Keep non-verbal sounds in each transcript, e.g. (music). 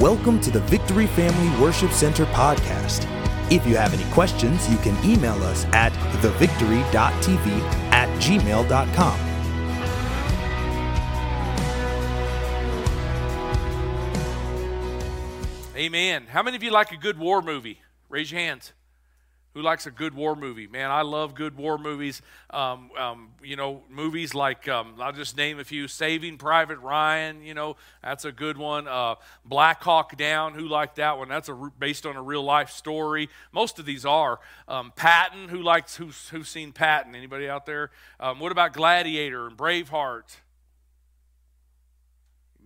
Welcome to the Victory Family Worship Center podcast. If you have any questions, you can email us at thevictory.tv at gmail.com. Amen. How many of you like a good war movie? Raise your hands. Who likes a good war movie? Man, I love good war movies. Um, um, you know, movies like, um, I'll just name a few Saving Private Ryan, you know, that's a good one. Uh, Black Hawk Down, who liked that one? That's a, based on a real life story. Most of these are. Um, Patton, who likes, who's, who's seen Patton? Anybody out there? Um, what about Gladiator and Braveheart?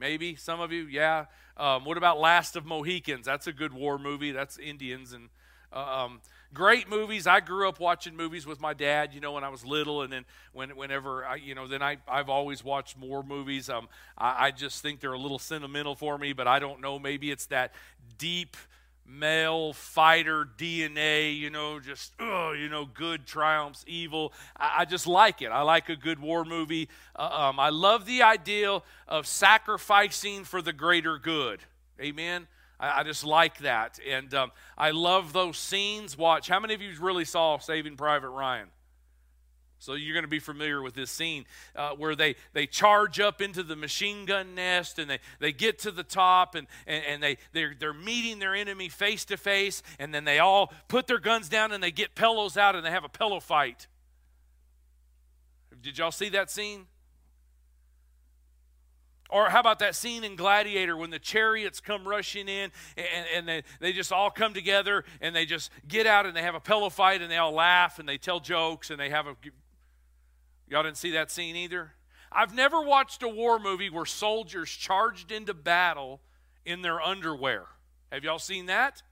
Maybe some of you, yeah. Um, what about Last of Mohicans? That's a good war movie. That's Indians and uh, um, great movies. I grew up watching movies with my dad, you know, when I was little, and then when, whenever I, you know, then I, I've always watched more movies. Um, I, I just think they're a little sentimental for me, but I don't know. Maybe it's that deep male fighter DNA, you know, just, oh, you know, good triumphs evil. I, I, just like it. I like a good war movie. Uh, um, I love the ideal of sacrificing for the greater good. Amen. I, I just like that. And um, I love those scenes. Watch. How many of you really saw Saving Private Ryan? So you're going to be familiar with this scene uh, where they, they charge up into the machine gun nest and they, they get to the top and, and, and they, they're, they're meeting their enemy face to face and then they all put their guns down and they get pillows out and they have a pillow fight. Did y'all see that scene? Or how about that scene in Gladiator when the chariots come rushing in and, and they, they just all come together and they just get out and they have a pillow fight and they all laugh and they tell jokes and they have a. Y'all didn't see that scene either? I've never watched a war movie where soldiers charged into battle in their underwear. Have y'all seen that?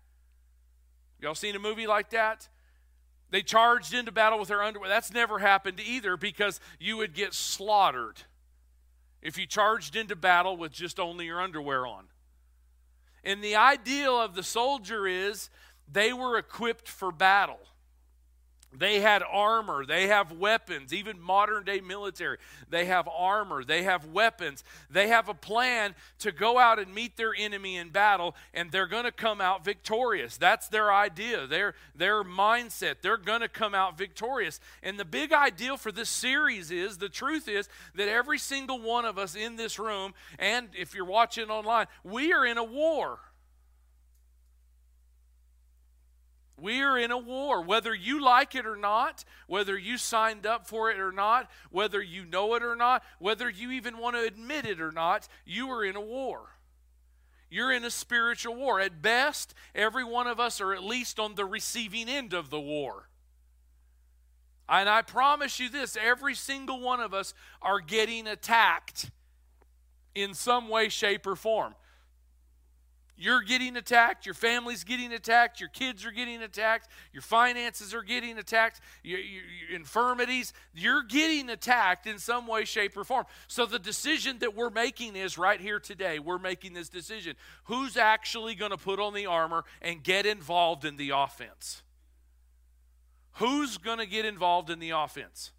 Y'all seen a movie like that? They charged into battle with their underwear. That's never happened either because you would get slaughtered if you charged into battle with just only your underwear on. And the ideal of the soldier is they were equipped for battle. They had armor, they have weapons, even modern day military. They have armor, they have weapons. They have a plan to go out and meet their enemy in battle, and they're going to come out victorious. That's their idea, their, their mindset. They're going to come out victorious. And the big idea for this series is the truth is that every single one of us in this room, and if you're watching online, we are in a war. We are in a war. Whether you like it or not, whether you signed up for it or not, whether you know it or not, whether you even want to admit it or not, you are in a war. You're in a spiritual war. At best, every one of us are at least on the receiving end of the war. And I promise you this every single one of us are getting attacked in some way, shape, or form. You're getting attacked, your family's getting attacked, your kids are getting attacked, your finances are getting attacked, your, your, your, infirmities, you're getting attacked in some way, shape, or form. So the decision that we're making is right here today, we're making this decision. Who's actually going to put on the armor and get involved in the offense? Who's going to get involved in the offense?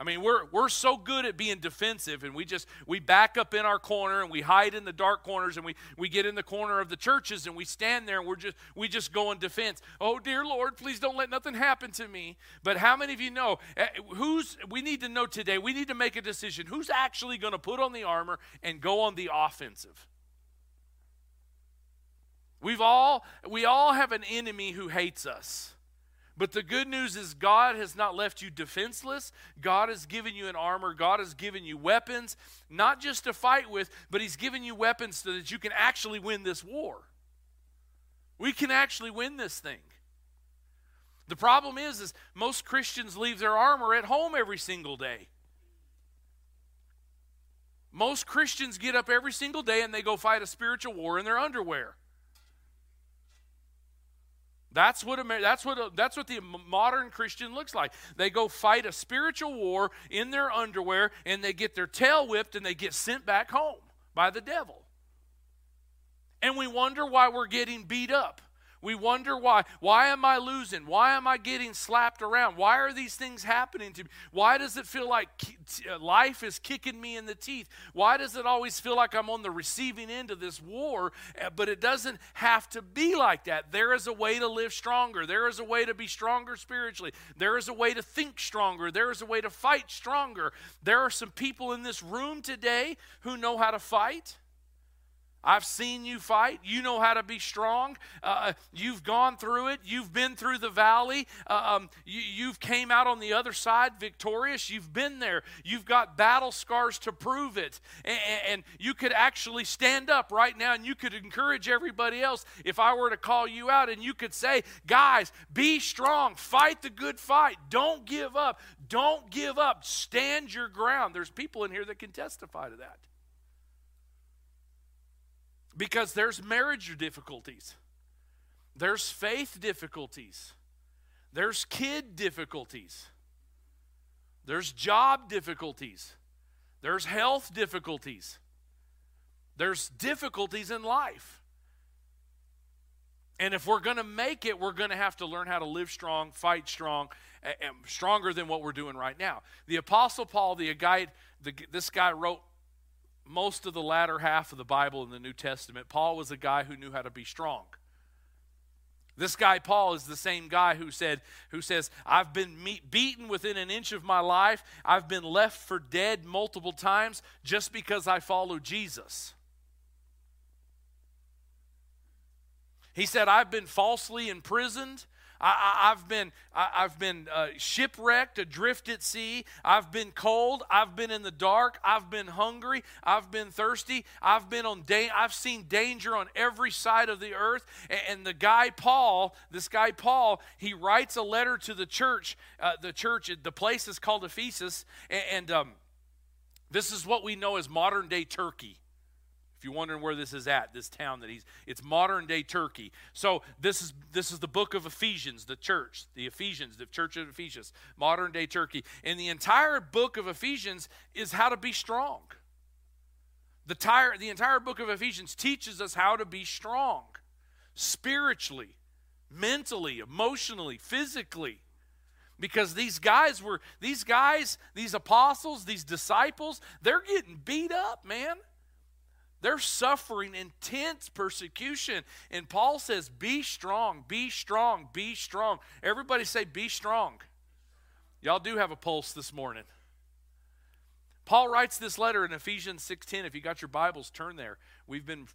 I mean, we're, we're so good at being defensive and we just, we back up in our corner and we hide in the dark corners and we, we get in the corner of the churches and we stand there and we're just, we just go in defense. Oh, dear Lord, please don't let nothing happen to me. But how many of you know eh, who's, we need to know today, we need to make a decision. Who's actually going to put on the armor and go on the offensive? We've all, we all have an enemy who hates us. But the good news is, God has not left you defenseless. God has given you an armor. God has given you weapons, not just to fight with, but He's given you weapons so that you can actually win this war. We can actually win this thing. The problem is, is most Christians leave their armor at home every single day. Most Christians get up every single day and they go fight a spiritual war in their underwear. That's what, Amer- that's, what, that's what the modern Christian looks like. They go fight a spiritual war in their underwear and they get their tail whipped and they get sent back home by the devil. And we wonder why we're getting beat up. We wonder why. Why am I losing? Why am I getting slapped around? Why are these things happening to me? Why does it feel like uh, life is kicking me in the teeth? Why does it always feel like I'm on the receiving end of this war? Uh, but it doesn't have to be like that. There is a way to live stronger. There is a way to be stronger spiritually. There is a way to think stronger. There is a way to fight stronger. There are some people in this room today who know how to fight. I've seen you fight. You know how to be strong. Uh, you've gone through it. You've been through the valley. Uh, um, you, have came out on the other side victorious. You've been there. You've got battle scars to prove it. And, and you could actually stand up right now and you could encourage everybody else if I were to call you out and you could say, guys, be strong. Fight the good fight. Don't give up. Don't give up. Stand your ground. There's people in here that can testify to that. Because there's marriage difficulties, there's faith difficulties, there's kid difficulties, there's job difficulties, there's health difficulties, there's difficulties in life. And if we're going to make it, we're going to have to learn how to live strong, fight strong, and stronger than what we're doing right now. The Apostle Paul, the guy, the, this guy wrote most of the latter half of the Bible in the New Testament, Paul was a guy who knew how to be strong. This guy Paul is the same guy who said who says I've been beaten within an inch of my life. I've been left for dead multiple times just because I follow Jesus. He said I've been falsely imprisoned. I, have been, I, have been uh, shipwrecked, adrift at sea. I've been cold. I've been in the dark. I've been hungry. I've been thirsty. I've been on. Da- I've seen danger on every side of the earth. And, and, the guy Paul, this guy Paul, he writes a letter to the church. Uh, the church, the place is called Ephesus, and, and um, this is what we know as modern day Turkey. If you're wondering where this is at, this town that he's it's modern day Turkey. So this is this is the book of Ephesians, the church, the Ephesians, the church of Ephesians, modern day Turkey. And the entire book of Ephesians is how to be strong. The entire, the entire book of Ephesians teaches us how to be strong spiritually, mentally, emotionally, physically because these guys were these guys these apostles these disciples they're getting beat up man they're suffering intense persecution. And Paul says, Be strong, be strong, be strong. Everybody say, Be strong. Y'all do have a pulse this morning. Paul writes this letter in Ephesians 6:10. If you got your Bibles, turn there. We've been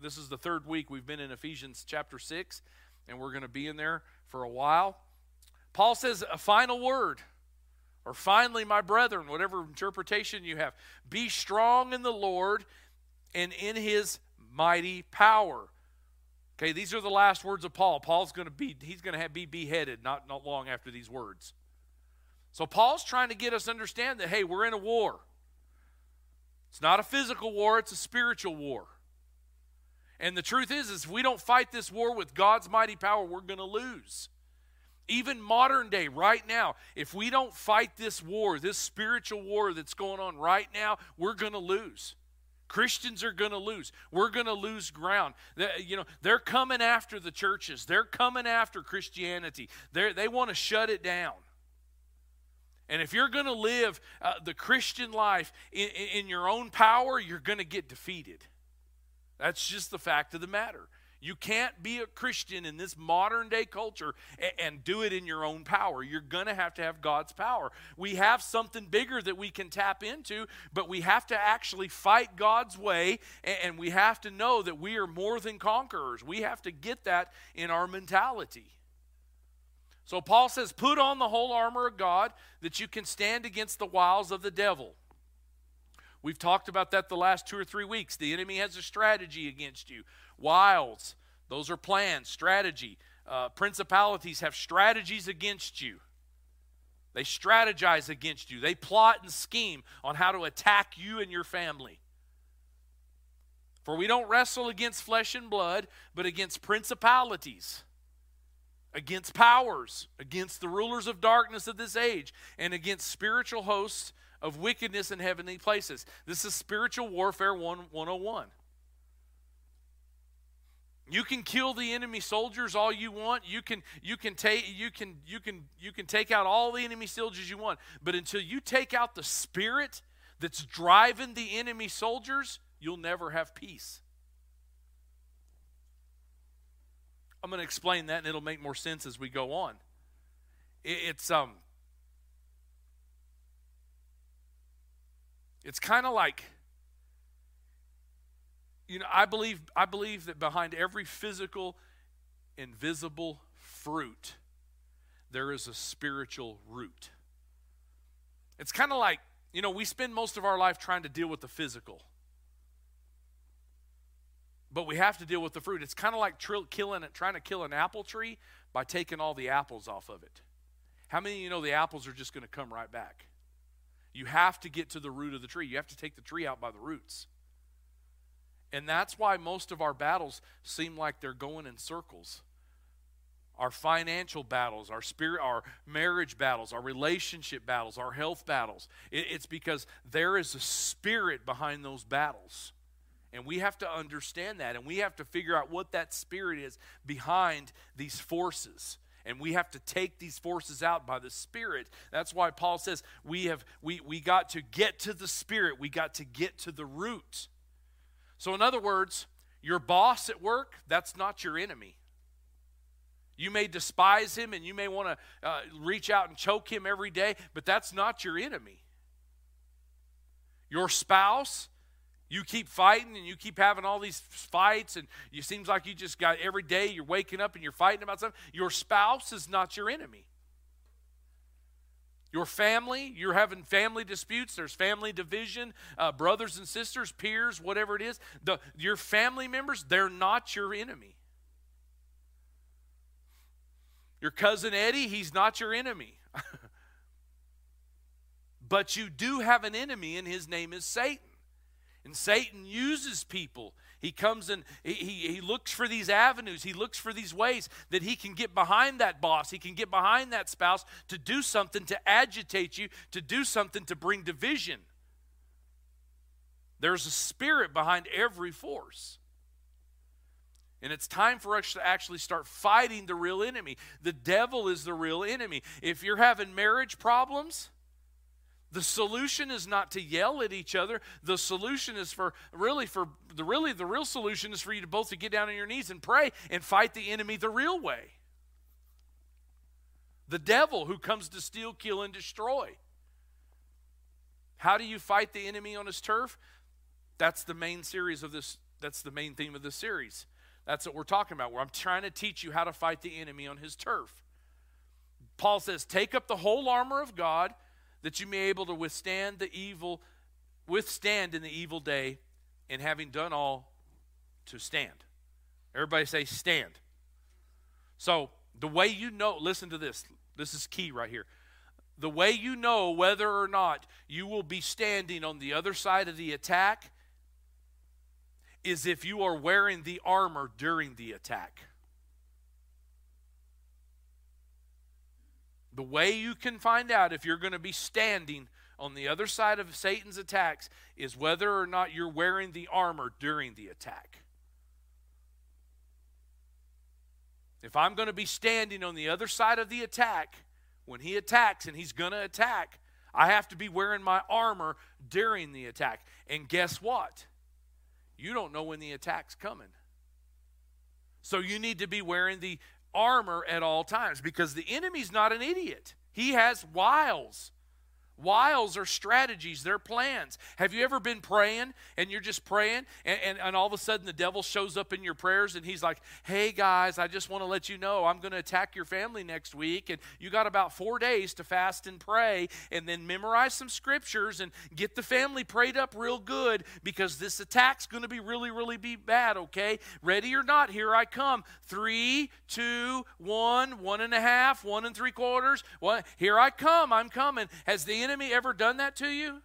this is the third week we've been in Ephesians chapter 6 and we're going to be in there for a while. Paul says a final word or finally my brethren, whatever interpretation you have, be strong in the Lord and in his mighty power. Okay, these are the last words of Paul. Paul's going to be he's going to be beheaded not not long after these words. So Paul's trying to get us understand that hey, we're in a war. It's not a physical war, it's a spiritual war. And the truth is is if we don't fight this war with God's mighty power, we're going to lose. Even modern day, right now, if we don't fight this war, this spiritual war that's going on right now, we're going to lose. Christians are going to lose. We're going to lose ground. They, you know, they're coming after the churches. They're coming after Christianity. they they want to shut it down. And if you're going to live uh, the Christian life in, in your own power, you're going to get defeated. That's just the fact of the matter. You can't be a Christian in this modern day culture and, and do it in your own power. You're going to have to have God's power. We have something bigger that we can tap into, but we have to actually fight God's way and, and we have to know that we are more than conquerors. We have to get that in our mentality. So Paul says, Put on the whole armor of God that you can stand against the wiles of the devil. We've talked about that the last two or three weeks. The enemy has a strategy against you. Wiles, those are plans, strategy. Uh, principalities have strategies against you. They strategize against you. They plot and scheme on how to attack you and your family. For we don't wrestle against flesh and blood, but against principalities, against powers, against the rulers of darkness of this age, and against spiritual hosts of wickedness in heavenly places. This is spiritual warfare 101. You can kill the enemy soldiers all you want. You can you can take you can you can you can take out all the enemy soldiers you want. But until you take out the spirit that's driving the enemy soldiers, you'll never have peace. I'm going to explain that and it'll make more sense as we go on. It's um it's kind of like you know, I believe, I believe that behind every physical, invisible fruit, there is a spiritual root. It's kind of like, you know, we spend most of our life trying to deal with the physical. But we have to deal with the fruit. It's kind of like killing it, trying to kill an apple tree by taking all the apples off of it. How many of you know the apples are just going to come right back? You have to get to the root of the tree. You have to take the tree out by the roots. And that's why most of our battles seem like they're going in circles. Our financial battles, our spirit, our marriage battles, our relationship battles, our health battles. It, it's because there is a spirit behind those battles. And we have to understand that. And we have to figure out what that spirit is behind these forces and we have to take these forces out by the spirit that's why paul says we have we, we got to get to the spirit we got to get to the root so, in other words, your boss at work, that's not your enemy. You may despise him and you may want to uh, reach out and choke him every day, but that's not your enemy. Your spouse, you keep fighting and you keep having all these fights, and it seems like you just got every day you're waking up and you're fighting about something. Your spouse is not your enemy. Your family, you're having family disputes, there's family division, uh, brothers and sisters, peers, whatever it is. The, your family members, they're not your enemy. Your cousin Eddie, he's not your enemy. (laughs) but you do have an enemy, and his name is Satan. And Satan uses people he comes and he, he, looks for these avenues. He looks for these ways that he can get behind that boss. He can get behind that spouse to do something to agitate you, to do something to bring division. There's a spirit behind every force. And it's time for us to actually start fighting the real enemy. The devil is the real enemy. If you're having marriage problems, the solution is not to yell at each other. The solution is for really for the really the real solution is for you to both to get down on your knees and pray and fight the enemy the real way. The devil who comes to steal, kill and destroy. How do you fight the enemy on his turf? That's the main series of this that's the main theme of this series. That's what we're talking about. Where I'm trying to teach you how to fight the enemy on his turf. Paul says, "Take up the whole armor of God." That you may be able to withstand the evil, withstand in the evil day, and having done all, to stand. Everybody say, stand. So, the way you know, listen to this. This is key right here. The way you know whether or not you will be standing on the other side of the attack is if you are wearing the armor during the attack. The way you can find out if you're going to be standing on the other side of Satan's attacks is whether or not you're wearing the armor during the attack. If I'm going to be standing on the other side of the attack when he attacks and he's going to attack, I have to be wearing my armor during the attack. And guess what? You don't know when the attack's coming. So you need to be wearing the armor at all times because the enemy's not an idiot. He has wiles. Wiles are strategies, they're plans. Have you ever been praying and you're just praying and, and, and, all of a sudden the devil shows up in your prayers and he's like, hey guys, I just want to let you know I'm going to attack your family next week and you got about four days to fast and pray and then memorize some scriptures and get the family prayed up real good because this attack's going to be really, really be bad, okay? Ready or not, here I come. Three, two, one, one and a half, one and three quarters. One, here I come, I'm coming. Has the enemy ever done that to you?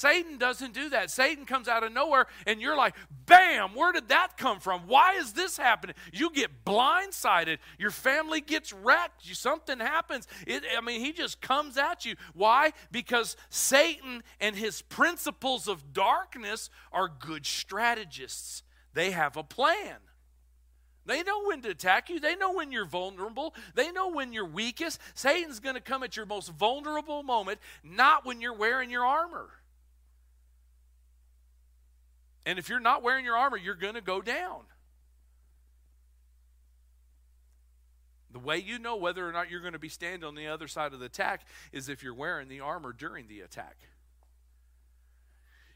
Satan doesn't do that. Satan comes out of nowhere and you're like, bam, where did that come from? Why is this happening? You get blindsided. Your family gets wrecked. You, something happens. It, I mean, he just comes at you. Why? Because Satan and his principles of darkness are good strategists. They have a plan. They know when to attack you. They know when you're vulnerable. They know when you're weakest. Satan's going to come at your most vulnerable moment, not when you're wearing your armor. And if you're not wearing your armor, you're going to go down. The way you know whether or not you're going to be standing on the other side of the attack is if you're wearing the armor during the attack.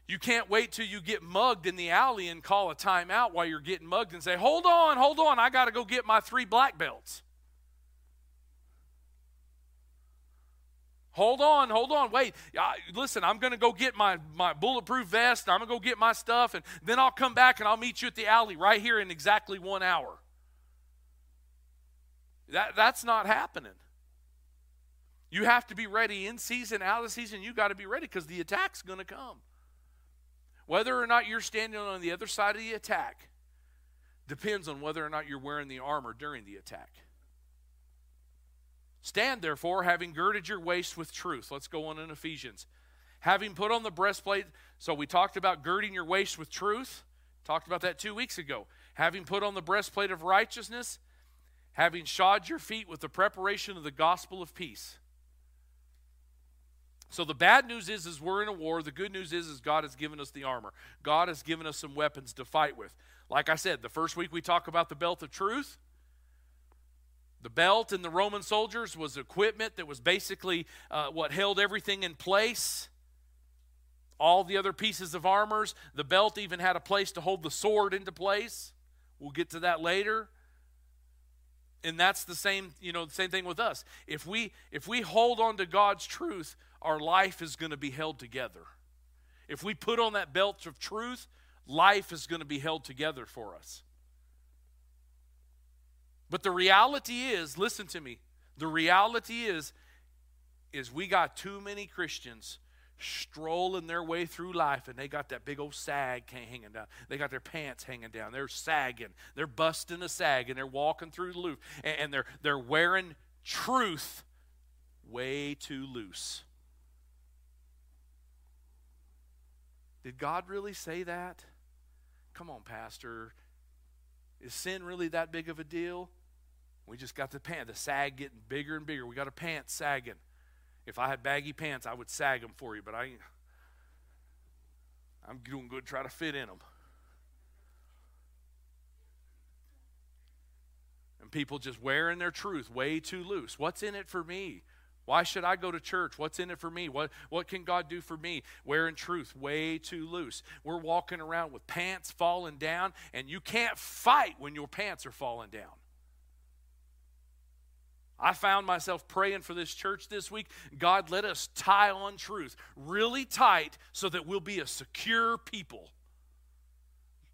You can't wait till you get mugged in the alley and call a timeout while you're getting mugged and say, Hold on, hold on, I got to go get my three black belts. Hold on, hold on, wait. Uh, listen, I'm going to go get my, my bulletproof vest. I'm going to go get my stuff, and then I'll come back and I'll meet you at the alley right here in exactly one hour. That, that's not happening. You have to be ready in season, out of season. You got to be ready because the attack's going to come. Whether or not you're standing on the other side of the attack depends on whether or not you're wearing the armor during the attack. Stand therefore, having girded your waist with truth. Let's go on in Ephesians. Having put on the breastplate, so we talked about girding your waist with truth. Talked about that two weeks ago. Having put on the breastplate of righteousness, having shod your feet with the preparation of the gospel of peace. So the bad news is is we're in a war. The good news is is God has given us the armor. God has given us some weapons to fight with. Like I said, the first week we talk about the belt of truth. The belt in the Roman soldiers was equipment that was basically uh, what held everything in place. All the other pieces of armors. The belt even had a place to hold the sword into place. We'll get to that later and that's the same you know the same thing with us if we if we hold on to god's truth our life is going to be held together if we put on that belt of truth life is going to be held together for us but the reality is listen to me the reality is is we got too many christians strolling their way through life and they got that big old sag hanging down. They got their pants hanging down. They're sagging. They're busting a sag and they're walking through the loop and they're they're wearing truth way too loose. Did God really say that? Come on, pastor. Is sin really that big of a deal? We just got the pant, the sag getting bigger and bigger. We got a pants sagging. If I had baggy pants, I would sag them for you, but I, I'm doing good try to fit in them. And people just wearing their truth way too loose. What's in it for me? Why should I go to church? What's in it for me? What, what can God do for me? Wearing truth way too loose. We're walking around with pants falling down, and you can't fight when your pants are falling down. I found myself praying for this church this week. God, let us tie on truth really tight so that we'll be a secure people.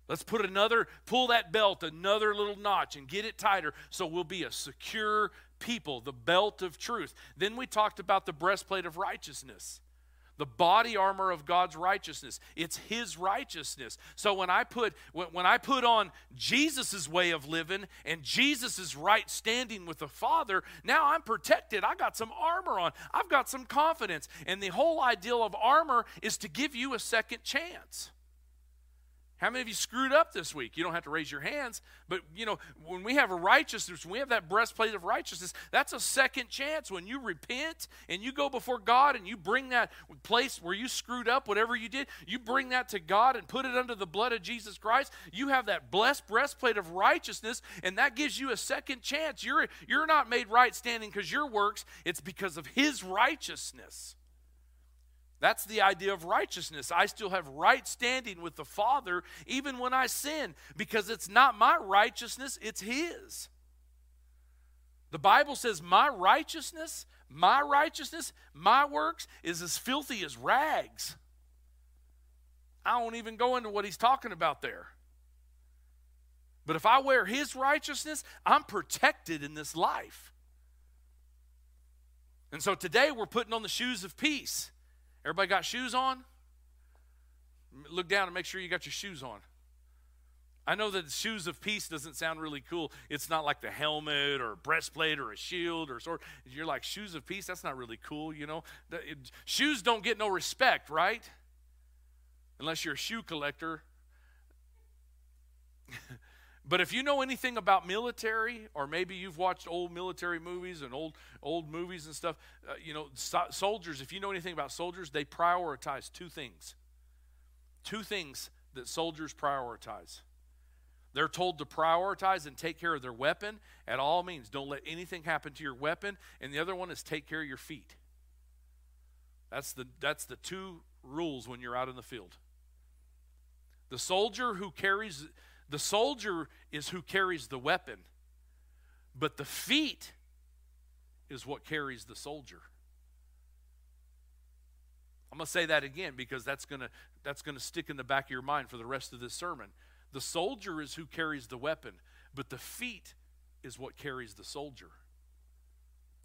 Let's put another, pull that belt another little notch and get it tighter so we'll be a secure people, the belt of truth. Then we talked about the breastplate of righteousness the body armor of God's righteousness. It's his righteousness. So when I put when when I put on Jesus' way of living and Jesus' right standing with the Father, now I'm protected. I got some armor on. I've got some confidence. And the whole ideal of armor is to give you a second chance. How many of you screwed up this week? You don't have to raise your hands, but you know, when we have a righteousness, we have that breastplate of righteousness, that's a second chance. When you repent and you go before God and you bring that place where you screwed up, whatever you did, you bring that to God and put it under the blood of Jesus Christ. You have that blessed breastplate of righteousness, and that gives you a second chance. You're you're not made right standing because your works, it's because of his righteousness. That's the idea of righteousness. I still have right standing with the Father even when I sin because it's not my righteousness, it's His. The Bible says, My righteousness, my righteousness, my works is as filthy as rags. I won't even go into what he's talking about there. But if I wear his righteousness, I'm protected in this life. And so today we're putting on the shoes of peace. Everybody got shoes on? Look down and make sure you got your shoes on. I know that shoes of peace doesn't sound really cool. It's not like the helmet or breastplate or a shield or sword. You're like, shoes of peace? That's not really cool, you know? Shoes don't get no respect, right? Unless you're a shoe collector. (laughs) but if you know anything about military, or maybe you've watched old military movies and old old movies and stuff, uh, you know, so- soldiers. If you know anything about soldiers, they prioritize two things. Two things that soldiers prioritize. They're told to prioritize and take care of their weapon at all means. Don't let anything happen to your weapon. And the other one is take care of your feet. That's the, that's the two rules when you're out in the field. The soldier who carries the soldier is who carries the weapon, but the feet is what carries the soldier. I'm going to say that again because that's going to that's going to stick in the back of your mind for the rest of this sermon. The soldier is who carries the weapon, but the feet is what carries the soldier.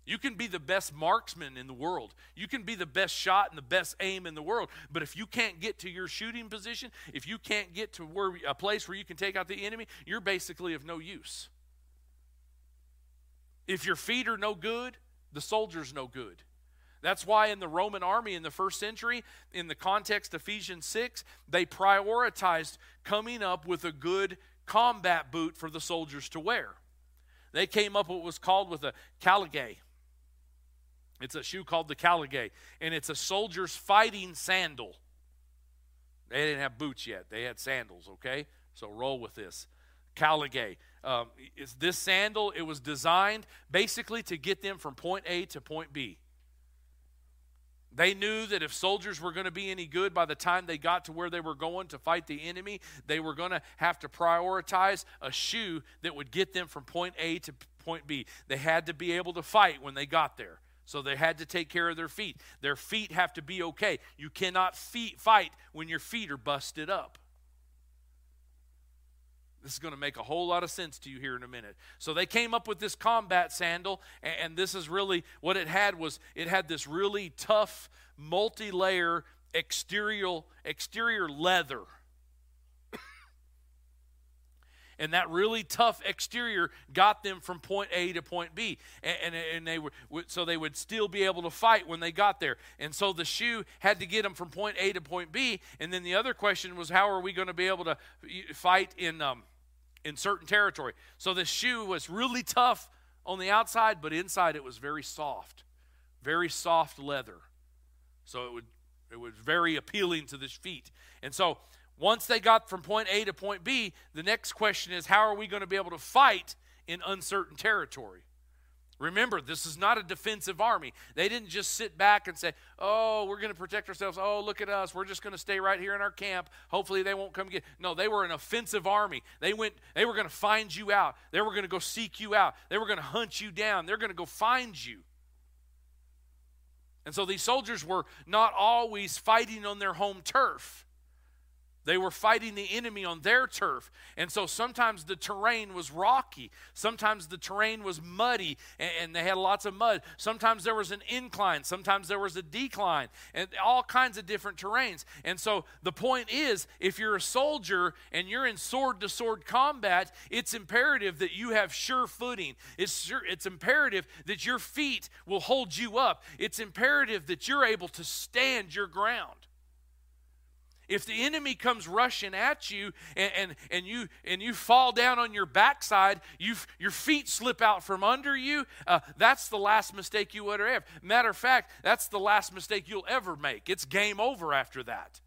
You can be the best marksman in the world. You can be the best shot and the best aim in the world. But if you can't get to your shooting position, if you can't get to where a place where you can take out the enemy, you're basically of no use. If your feet are no good, the soldier's no good. That's why in the Roman army in the first century, in the context Ephesians 6, they prioritized coming up with a good combat boot for the soldiers to wear. They came up with what was called with a caligae. It's a shoe called the caligae, and it's a soldier's fighting sandal. They didn't have boots yet; they had sandals. Okay, so roll with this. Caligae. Um, is this sandal? It was designed basically to get them from point A to point B. They knew that if soldiers were going to be any good by the time they got to where they were going to fight the enemy, they were going to have to prioritize a shoe that would get them from point A to point B. They had to be able to fight when they got there. So they had to take care of their feet. Their feet have to be okay. You cannot feet, fight when your feet are busted up. This is going to make a whole lot of sense to you here in a minute. So they came up with this combat sandal, and, this is really what it had was it had this really tough, multi-layer exterior exterior leather and that really tough exterior got them from point A to point B. And, and, and, they were so they would still be able to fight when they got there. And so the shoe had to get them from point A to point B. And then the other question was, how are we going to be able to fight in um, in certain territory? So the shoe was really tough on the outside, but inside it was very soft, very soft leather. So it would it was very appealing to the feet. And so once they got from point A to point B, the next question is how are we going to be able to fight in uncertain territory? Remember, this is not a defensive army. They didn't just sit back and say, Oh, we're going to protect ourselves. Oh, look at us. We're just going to stay right here in our camp. Hopefully they won't come get. No, they were an offensive army. They went, they were going to find you out. They were going to go seek you out. They were going to hunt you down. They're going to go find you. And so these soldiers were not always fighting on their home turf. They were fighting the enemy on their turf. And so sometimes the terrain was rocky. Sometimes the terrain was muddy and, they had lots of mud. Sometimes there was an incline. Sometimes there was a decline and all kinds of different terrains. And so the point is if you're a soldier and you're in sword to sword combat, it's imperative that you have sure footing. It's, sure, it's imperative that your feet will hold you up. It's imperative that you're able to stand your ground. If the enemy comes rushing at you and, and, and you and you fall down on your backside, you your feet slip out from under you, uh, that's the last mistake you would ever have. Matter of fact, that's the last mistake you'll ever make. It's game over after that.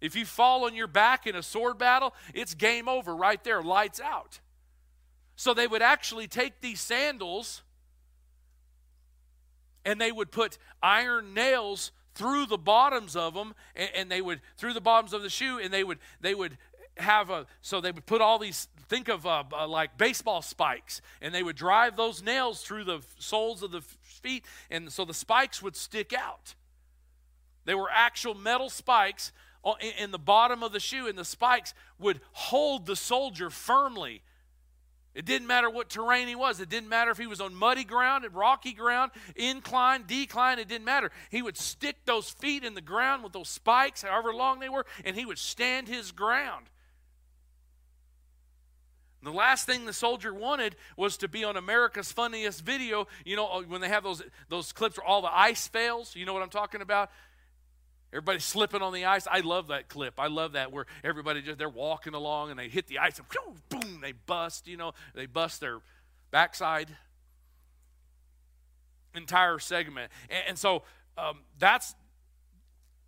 If you fall on your back in a sword battle, it's game over right there, lights out. So they would actually take these sandals and they would put iron nails through the bottoms of them and, and they would through the bottoms of the shoe and they would they would have a so they would put all these think of uh, uh, like baseball spikes and they would drive those nails through the soles of the feet and so the spikes would stick out. They were actual metal spikes in the bottom of the shoe and the spikes would hold the soldier firmly it didn't matter what terrain he was. It didn't matter if he was on muddy ground, rocky ground, incline, decline. It didn't matter. He would stick those feet in the ground with those spikes, however long they were, and he would stand his ground. The last thing the soldier wanted was to be on America's Funniest Video. You know, uh, when they have those, those clips where all the ice fails, you know what I'm talking about? Everybody slipping on the ice. I love that clip. I love that where everybody just they're walking along and they hit the ice and boom, they bust, you know, they bust their backside. Entire segment. And, and so um, that's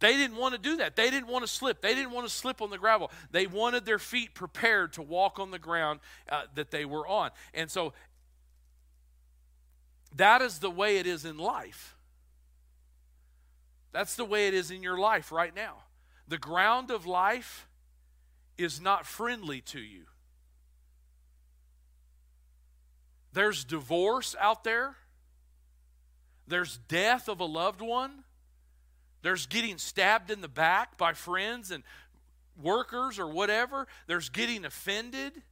they didn't want to do that. They didn't want to slip. They didn't want to slip on the gravel. They wanted their feet prepared to walk on the ground uh, that they were on. And so that is the way it is in life. That's the way it is in your life right now. The ground of life is not friendly to you. There's divorce out there, there's death of a loved one, there's getting stabbed in the back by friends and workers or whatever, there's getting offended,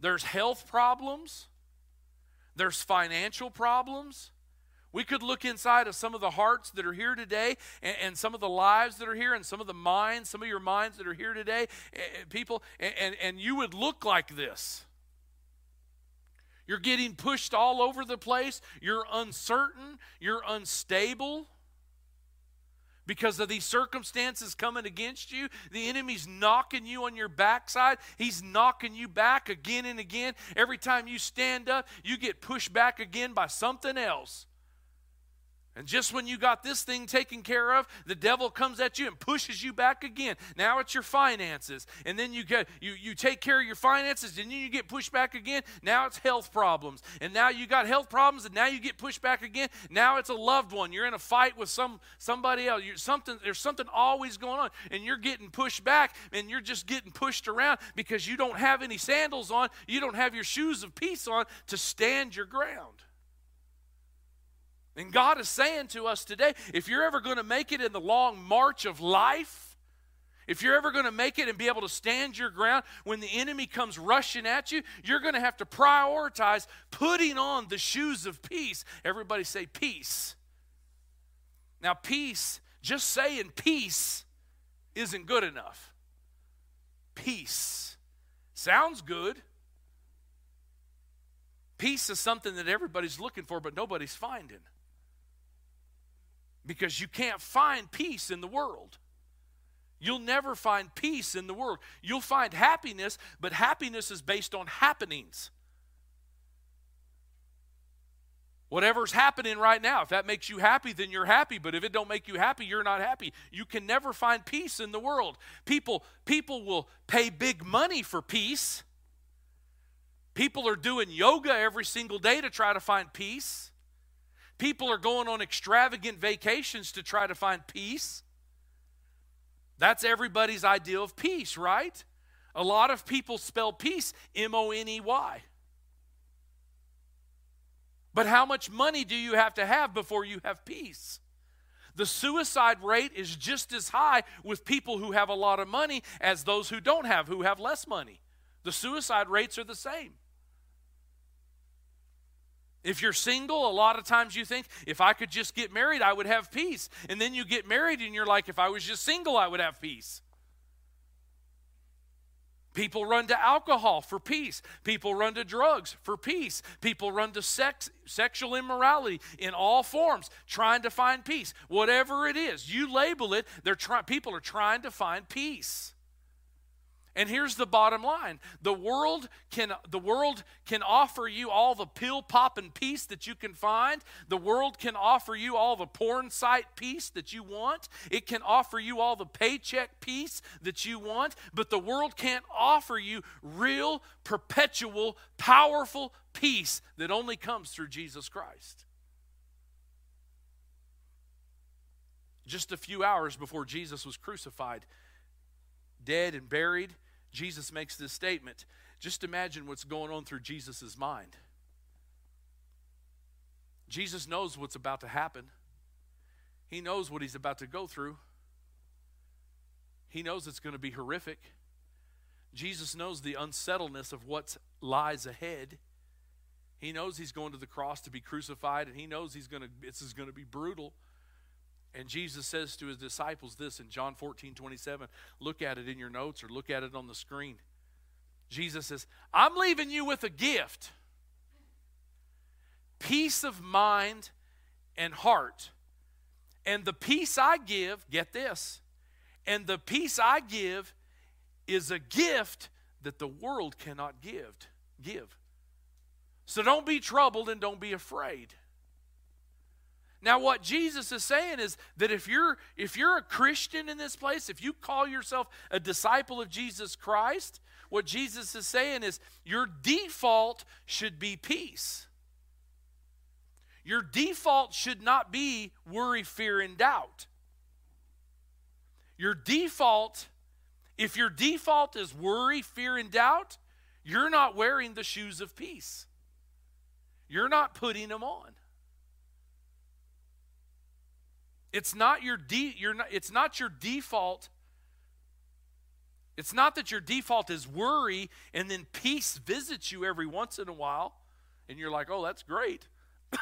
there's health problems, there's financial problems. We could look inside of some of the hearts that are here today and, and, some of the lives that are here and some of the minds, some of your minds that are here today, and, people, and, and, and you would look like this. You're getting pushed all over the place. You're uncertain. You're unstable because of these circumstances coming against you. The enemy's knocking you on your backside. He's knocking you back again and again. Every time you stand up, you get pushed back again by something else. And just when you got this thing taken care of, the devil comes at you and pushes you back again. Now it's your finances. And then you get you you take care of your finances and then you get pushed back again. Now it's health problems. And now you got health problems and now you get pushed back again. Now it's a loved one. You're in a fight with some somebody else. You're something there's something always going on and you're getting pushed back and you're just getting pushed around because you don't have any sandals on. You don't have your shoes of peace on to stand your ground. And God is saying to us today if you're ever going to make it in the long march of life, if you're ever going to make it and be able to stand your ground when the enemy comes rushing at you, you're going to have to prioritize putting on the shoes of peace. Everybody say peace. Now, peace, just saying peace isn't good enough. Peace sounds good. Peace is something that everybody's looking for, but nobody's finding because you can't find peace in the world. You'll never find peace in the world. You'll find happiness, but happiness is based on happenings. Whatever's happening right now, if that makes you happy, then you're happy. But if it don't make you happy, you're not happy. You can never find peace in the world. People, people will pay big money for peace. People are doing yoga every single day to try to find peace. People are going on extravagant vacations to try to find peace. That's everybody's idea of peace, right? A lot of people spell peace M O N E Y. But how much money do you have to have before you have peace? The suicide rate is just as high with people who have a lot of money as those who don't have, who have less money. The suicide rates are the same. If you're single, a lot of times you think, if I could just get married, I would have peace. And then you get married and you're like, if I was just single, I would have peace. People run to alcohol for peace. People run to drugs for peace. People run to sex, sexual immorality in all forms, trying to find peace. Whatever it is, you label it. They're try, people are trying to find peace. And here's the bottom line. The world can the world can offer you all the pill pop and peace that you can find. The world can offer you all the porn site peace that you want. It can offer you all the paycheck peace that you want, but the world can't offer you real, perpetual, powerful peace that only comes through Jesus Christ. Just a few hours before Jesus was crucified, dead and buried, Jesus makes this statement. Just imagine what's going on through Jesus' mind. Jesus knows what's about to happen, he knows what he's about to go through. He knows it's going to be horrific. Jesus knows the unsettledness of what lies ahead. He knows he's going to the cross to be crucified, and he knows he's going to, this is going to be brutal. And Jesus says to his disciples this in John 14, 27. Look at it in your notes or look at it on the screen. Jesus says, I'm leaving you with a gift peace of mind and heart. And the peace I give, get this, and the peace I give is a gift that the world cannot give. Give. So don't be troubled and don't be afraid. Now what Jesus is saying is that if you're if you're a Christian in this place, if you call yourself a disciple of Jesus Christ, what Jesus is saying is your default should be peace. Your default should not be worry, fear, and doubt. Your default, if your default is worry, fear, and doubt, you're not wearing the shoes of peace. You're not putting them on. It's not your de- you're not, it's not your default. It's not that your default is worry and then peace visits you every once in a while and you're like, "Oh, that's great." (coughs)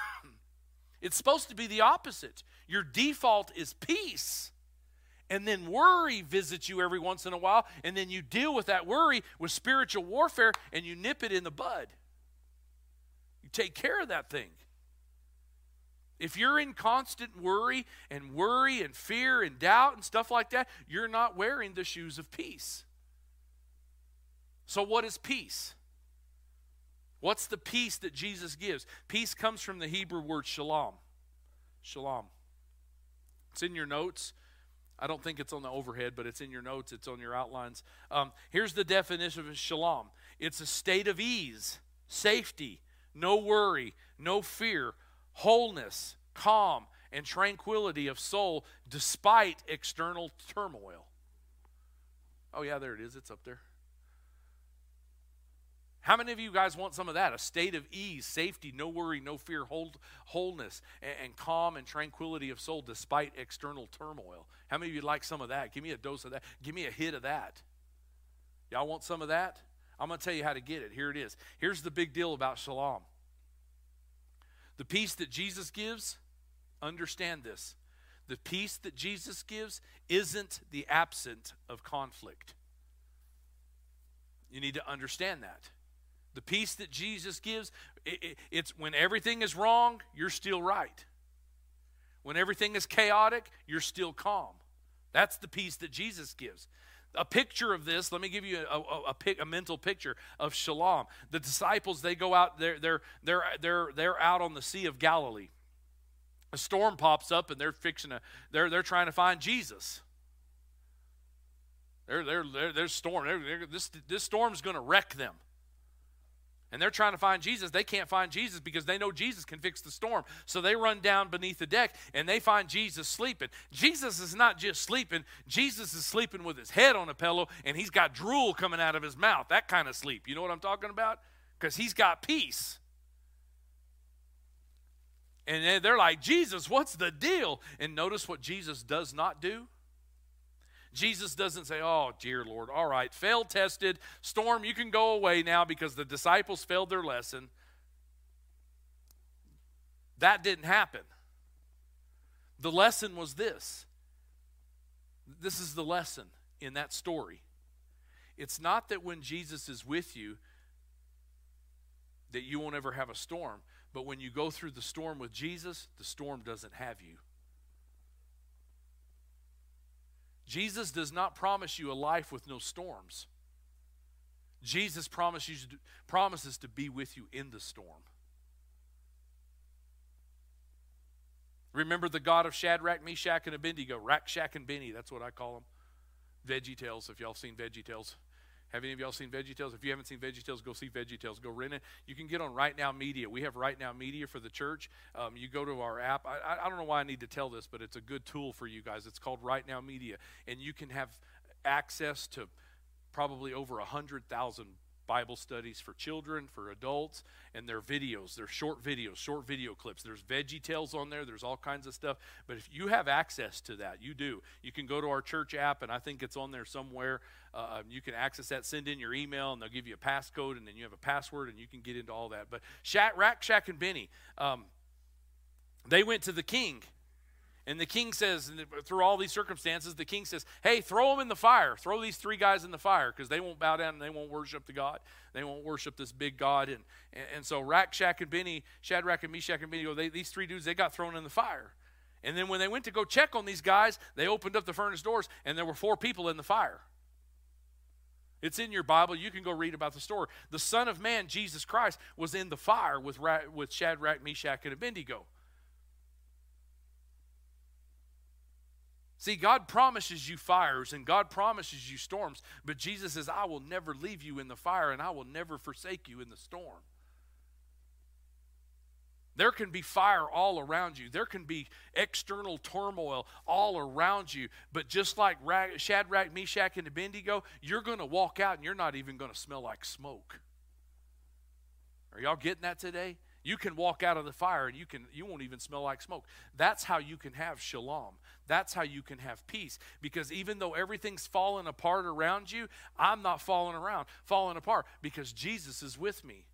it's supposed to be the opposite. Your default is peace. And then worry visits you every once in a while, and then you deal with that worry with spiritual warfare and you nip it in the bud. You take care of that thing. If you're in constant worry and worry and fear and doubt and stuff like that, you're not wearing the shoes of peace. So, what is peace? What's the peace that Jesus gives? Peace comes from the Hebrew word shalom. Shalom. It's in your notes. I don't think it's on the overhead, but it's in your notes, it's on your outlines. Um, here's the definition of shalom it's a state of ease, safety, no worry, no fear, wholeness, calm, and tranquility of soul despite external turmoil. Oh, yeah, there it is. It's up there. How many of you guys want some of that? A state of ease, safety, no worry, no fear, hold, wholeness, and, and, calm and tranquility of soul despite external turmoil. How many of you like some of that? Give me a dose of that. Give me a hit of that. Y'all want some of that? I'm going to tell you how to get it. Here it is. Here's the big deal about shalom the peace that Jesus gives, understand this. The peace that Jesus gives isn't the absence of conflict. You need to understand that. The peace that Jesus gives, it, it, it's when everything is wrong, you're still right. When everything is chaotic, you're still calm. That's the peace that Jesus gives a picture of this. Let me give you a, a, a, a, mental picture of shalom. The disciples they go out they're, they're, they're, they're, they're out on the sea of galilee. A storm pops up and they're fixing a they're, they're trying to find jesus. They're, they're, they're, they're storm they're, they're, this, this storm's going to wreck them and they're trying to find Jesus. They can't find Jesus because they know Jesus can fix the storm. So they run down beneath the deck and they find Jesus sleeping. Jesus is not just sleeping, Jesus is sleeping with his head on a pillow and he's got drool coming out of his mouth. That kind of sleep. You know what I'm talking about? Because he's got peace. And they're like, Jesus, what's the deal? And notice what Jesus does not do. Jesus doesn't say, Oh, dear Lord, all right, fail tested, storm, you can go away now because the disciples failed their lesson. That didn't happen. The lesson was this. This is the lesson in that story. It's not that when Jesus is with you that you won't ever have a storm, but when you go through the storm with Jesus, the storm doesn't have you. Jesus does not promise you a life with no storms. Jesus promises, promises to be with you in the storm. Remember the God of Shadrach, Meshach, and Abednego, Rack, Shack, and Benny. That's what I call them. Veggie Tales, if y'all seen Veggie Tales. Have any of y'all seen VeggieTales? If you haven't seen VeggieTales, go see VeggieTales. Go rent it. You can get on Right Now Media. We have Right Now Media for the church. Um, you go to our app. I, I don't know why I need to tell this, but it's a good tool for you guys. It's called Right Now Media, and you can have access to probably over a hundred thousand Bible studies for children, for adults, and their videos. They're short videos, short video clips. There's Veggie Tales on there. There's all kinds of stuff. But if you have access to that, you do. You can go to our church app, and I think it's on there somewhere. Uh, you can access that, send in your email, and they'll give you a passcode, and then you have a password, and you can get into all that. But Shack, Rack, Shack, and Benny, um, they went to the king and the king says, through all these circumstances, the king says, Hey, throw them in the fire. Throw these three guys in the fire because they won't bow down and they won't worship the God. They won't worship this big God. And, and, and so Rack, Shack, and Benny, Shadrach, and Meshach, and Benny, they, these three dudes, they got thrown in the fire. And then when they went to go check on these guys, they opened up the furnace doors and there were four people in the fire. It's in your Bible. You can go read about the story. The Son of Man, Jesus Christ, was in the fire with, with Shadrach, Meshach, and Abednego. See, God promises you fires and God promises you storms, but Jesus says, I will never leave you in the fire and I will never forsake you in the storm. There can be fire all around you. There can be external turmoil all around you. But just like Shadrach, Meshach, and Abednego, you're going to walk out and you're not even going to smell like smoke. Are y'all getting that today? You can walk out of the fire and you can you won't even smell like smoke. That's how you can have shalom. That's how you can have peace. Because even though everything's falling apart around you, I'm not falling around, falling apart because Jesus is with me.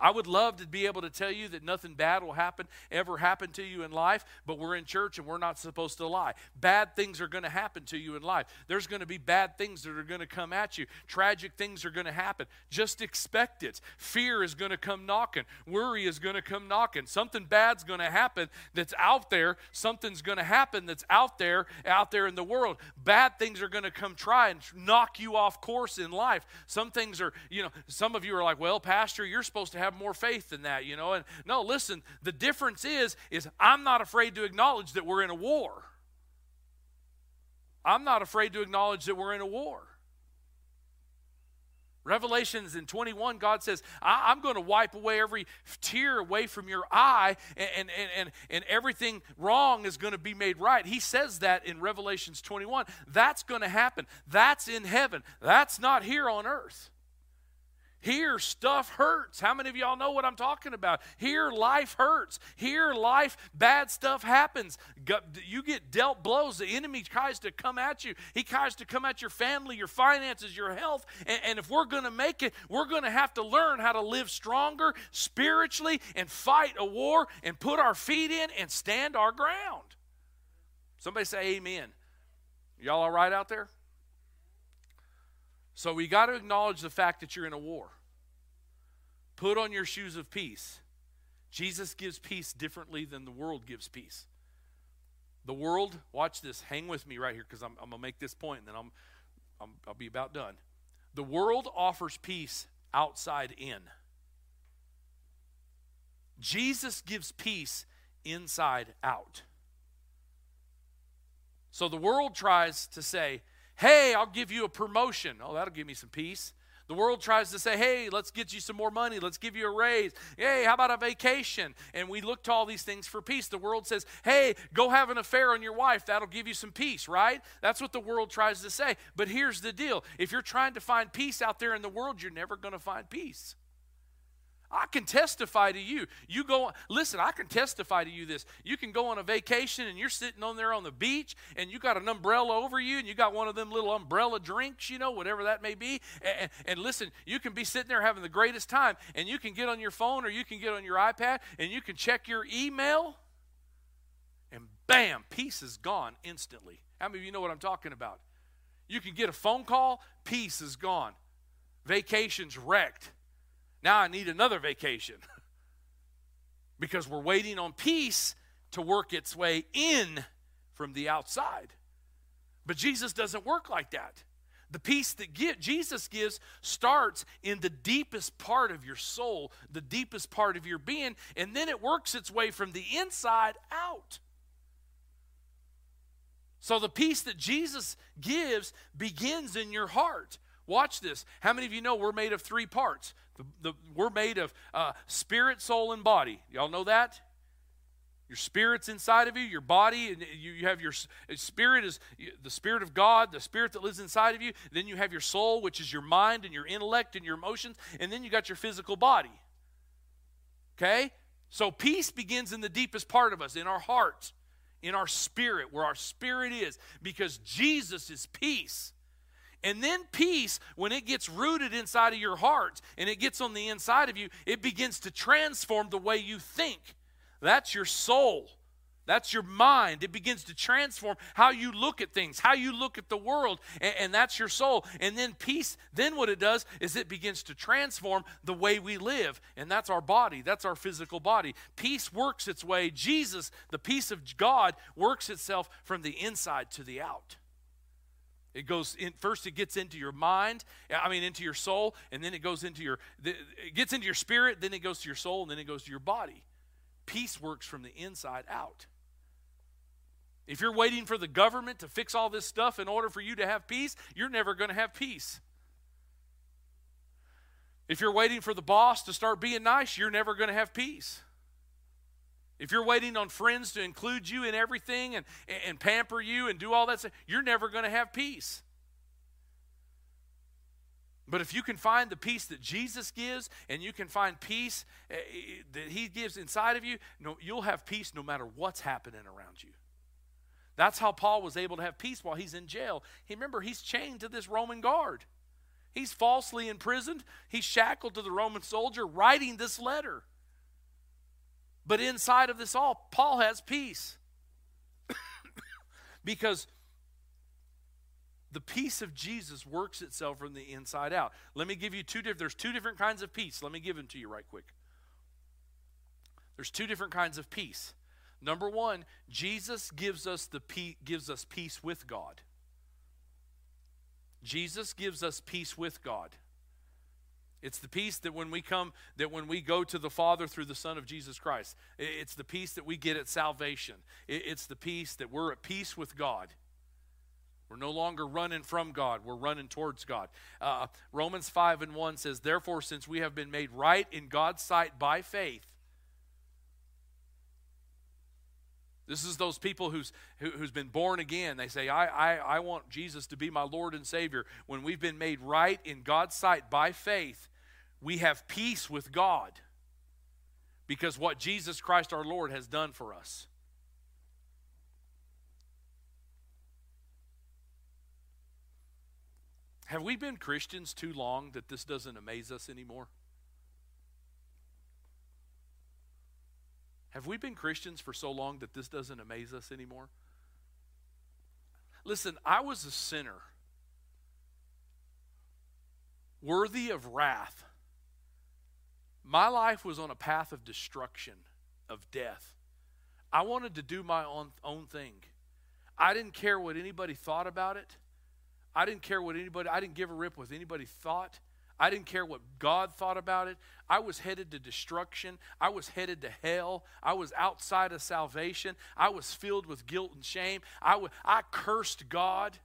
I would love to be able to tell you that nothing bad will happen, ever happen to you in life, but we're in church and we're not supposed to lie. Bad things are going to happen to you in life. There's going to be bad things that are going to come at you. Tragic things are going to happen. Just expect it. Fear is going to come knocking. Worry is going to come knocking. Something bad's going to happen that's out there. Something's going to happen that's out there, out there in the world. Bad things are going to come try and knock you off course in life. Some things are, you know, some of you are like, well, Pastor, you're supposed to have have more faith than that, you know. And no, listen, the difference is is I'm not afraid to acknowledge that we're in a war. I'm not afraid to acknowledge that we're in a war. Revelations in 21, God says, I, am going to wipe away every tear away from your eye, and, and, and, and everything wrong is going to be made right. He says that in Revelations 21. That's going to happen. That's in heaven. That's not here on earth. Here, stuff hurts. How many of y'all know what I'm talking about? Here, life hurts. Here, life, bad stuff happens. You get dealt blows. The enemy tries to come at you. He tries to come at your family, your finances, your health. And, if we're going to make it, we're going to have to learn how to live stronger spiritually and fight a war and put our feet in and stand our ground. Somebody say amen. Y'all all right out there? So we got to acknowledge the fact that you're in a war. Put on your shoes of peace. Jesus gives peace differently than the world gives peace. The world, watch this, hang with me right here because I'm, I'm going to make this point and then I'm, I'm, I'll be about done. The world offers peace outside in. Jesus gives peace inside out. So the world tries to say, Hey, I'll give you a promotion. Oh, that'll give me some peace. The world tries to say, hey, let's get you some more money. Let's give you a raise. Hey, how about a vacation? And we look to all these things for peace. The world says, hey, go have an affair on your wife. That'll give you some peace, right? That's what the world tries to say. But here's the deal if you're trying to find peace out there in the world, you're never going to find peace. I can testify to you. You go, listen, I can testify to you this. You can go on a vacation and you're sitting on there on the beach and you got an umbrella over you and you got one of them little umbrella drinks, you know, whatever that may be. And, and listen, you can be sitting there having the greatest time and you can get on your phone or you can get on your iPad and you can check your email and bam, peace is gone instantly. How many of you know what I'm talking about? You can get a phone call, peace is gone. Vacation's wrecked now I need another vacation (laughs) because we're waiting on peace to work its way in from the outside. But Jesus doesn't work like that. The peace that Jesus gives starts in the deepest part of your soul, the deepest part of your being, and then it works its way from the inside out. So the peace that Jesus gives begins in your heart. Watch this. How many of you know we're made of three parts? The, the, we're made of uh, spirit, soul, and body. Y'all know that? Your spirit's inside of you, your body, and you, you have your spirit is the spirit of God, the spirit that lives inside of you. Then you have your soul, which is your mind and your intellect and your emotions, and then you got your physical body. Okay? So peace begins in the deepest part of us, in our heart, in our spirit, where our spirit is, because Jesus is peace. And then peace, when it gets rooted inside of your heart and it gets on the inside of you, it begins to transform the way you think. That's your soul. That's your mind. It begins to transform how you look at things, how you look at the world, and, and, that's your soul. And then peace, then what it does is it begins to transform the way we live, and that's our body, that's our physical body. Peace works its way. Jesus, the peace of God, works itself from the inside to the out. It goes in first it gets into your mind, I mean into your soul, and then it goes into your it gets into your spirit, then it goes to your soul, and then it goes to your body. Peace works from the inside out. If you're waiting for the government to fix all this stuff in order for you to have peace, you're never going to have peace. If you're waiting for the boss to start being nice, you're never going to have peace. If you're waiting on friends to include you in everything and, and pamper you and do all that stuff, you're never going to have peace. But if you can find the peace that Jesus gives and you can find peace eh, that He gives inside of you, no, you'll have peace no matter what's happening around you. That's how Paul was able to have peace while he's in jail. He remember he's chained to this Roman guard. He's falsely imprisoned. He's shackled to the Roman soldier writing this letter. But inside of this all, Paul has peace. (coughs) because the peace of Jesus works itself from the inside out. Let me give you two different there's two different kinds of peace. Let me give them to you right quick. There's two different kinds of peace. Number one, Jesus gives us the pe- gives us peace with God. Jesus gives us peace with God. It's the peace that when we come, that when we go to the Father through the Son of Jesus Christ, it's the peace that we get at salvation. It's the peace that we're at peace with God. We're no longer running from God, we're running towards God. Uh, Romans 5 and 1 says, Therefore, since we have been made right in God's sight by faith, This is those people who's, who, who's been born again. They say, I, I, I want Jesus to be my Lord and Savior. When we've been made right in God's sight by faith, we have peace with God because what Jesus Christ our Lord has done for us. Have we been Christians too long that this doesn't amaze us anymore? Have we been Christians for so long that this doesn't amaze us anymore? Listen, I was a sinner, worthy of wrath. My life was on a path of destruction, of death. I wanted to do my own, own thing. I didn't care what anybody thought about it. I didn't care what anybody, I didn't give a rip what anybody thought. I didn't care what God thought about it. I was headed to destruction. I was headed to hell. I was outside of salvation. I was filled with guilt and shame. I, w- I cursed God.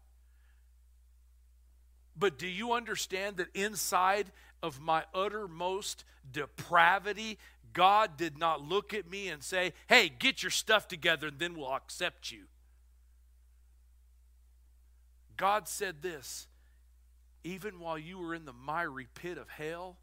But do you understand that inside of my uttermost depravity, God did not look at me and say, Hey, get your stuff together and then we'll accept you. God said this even while you were in the miry pit of hell,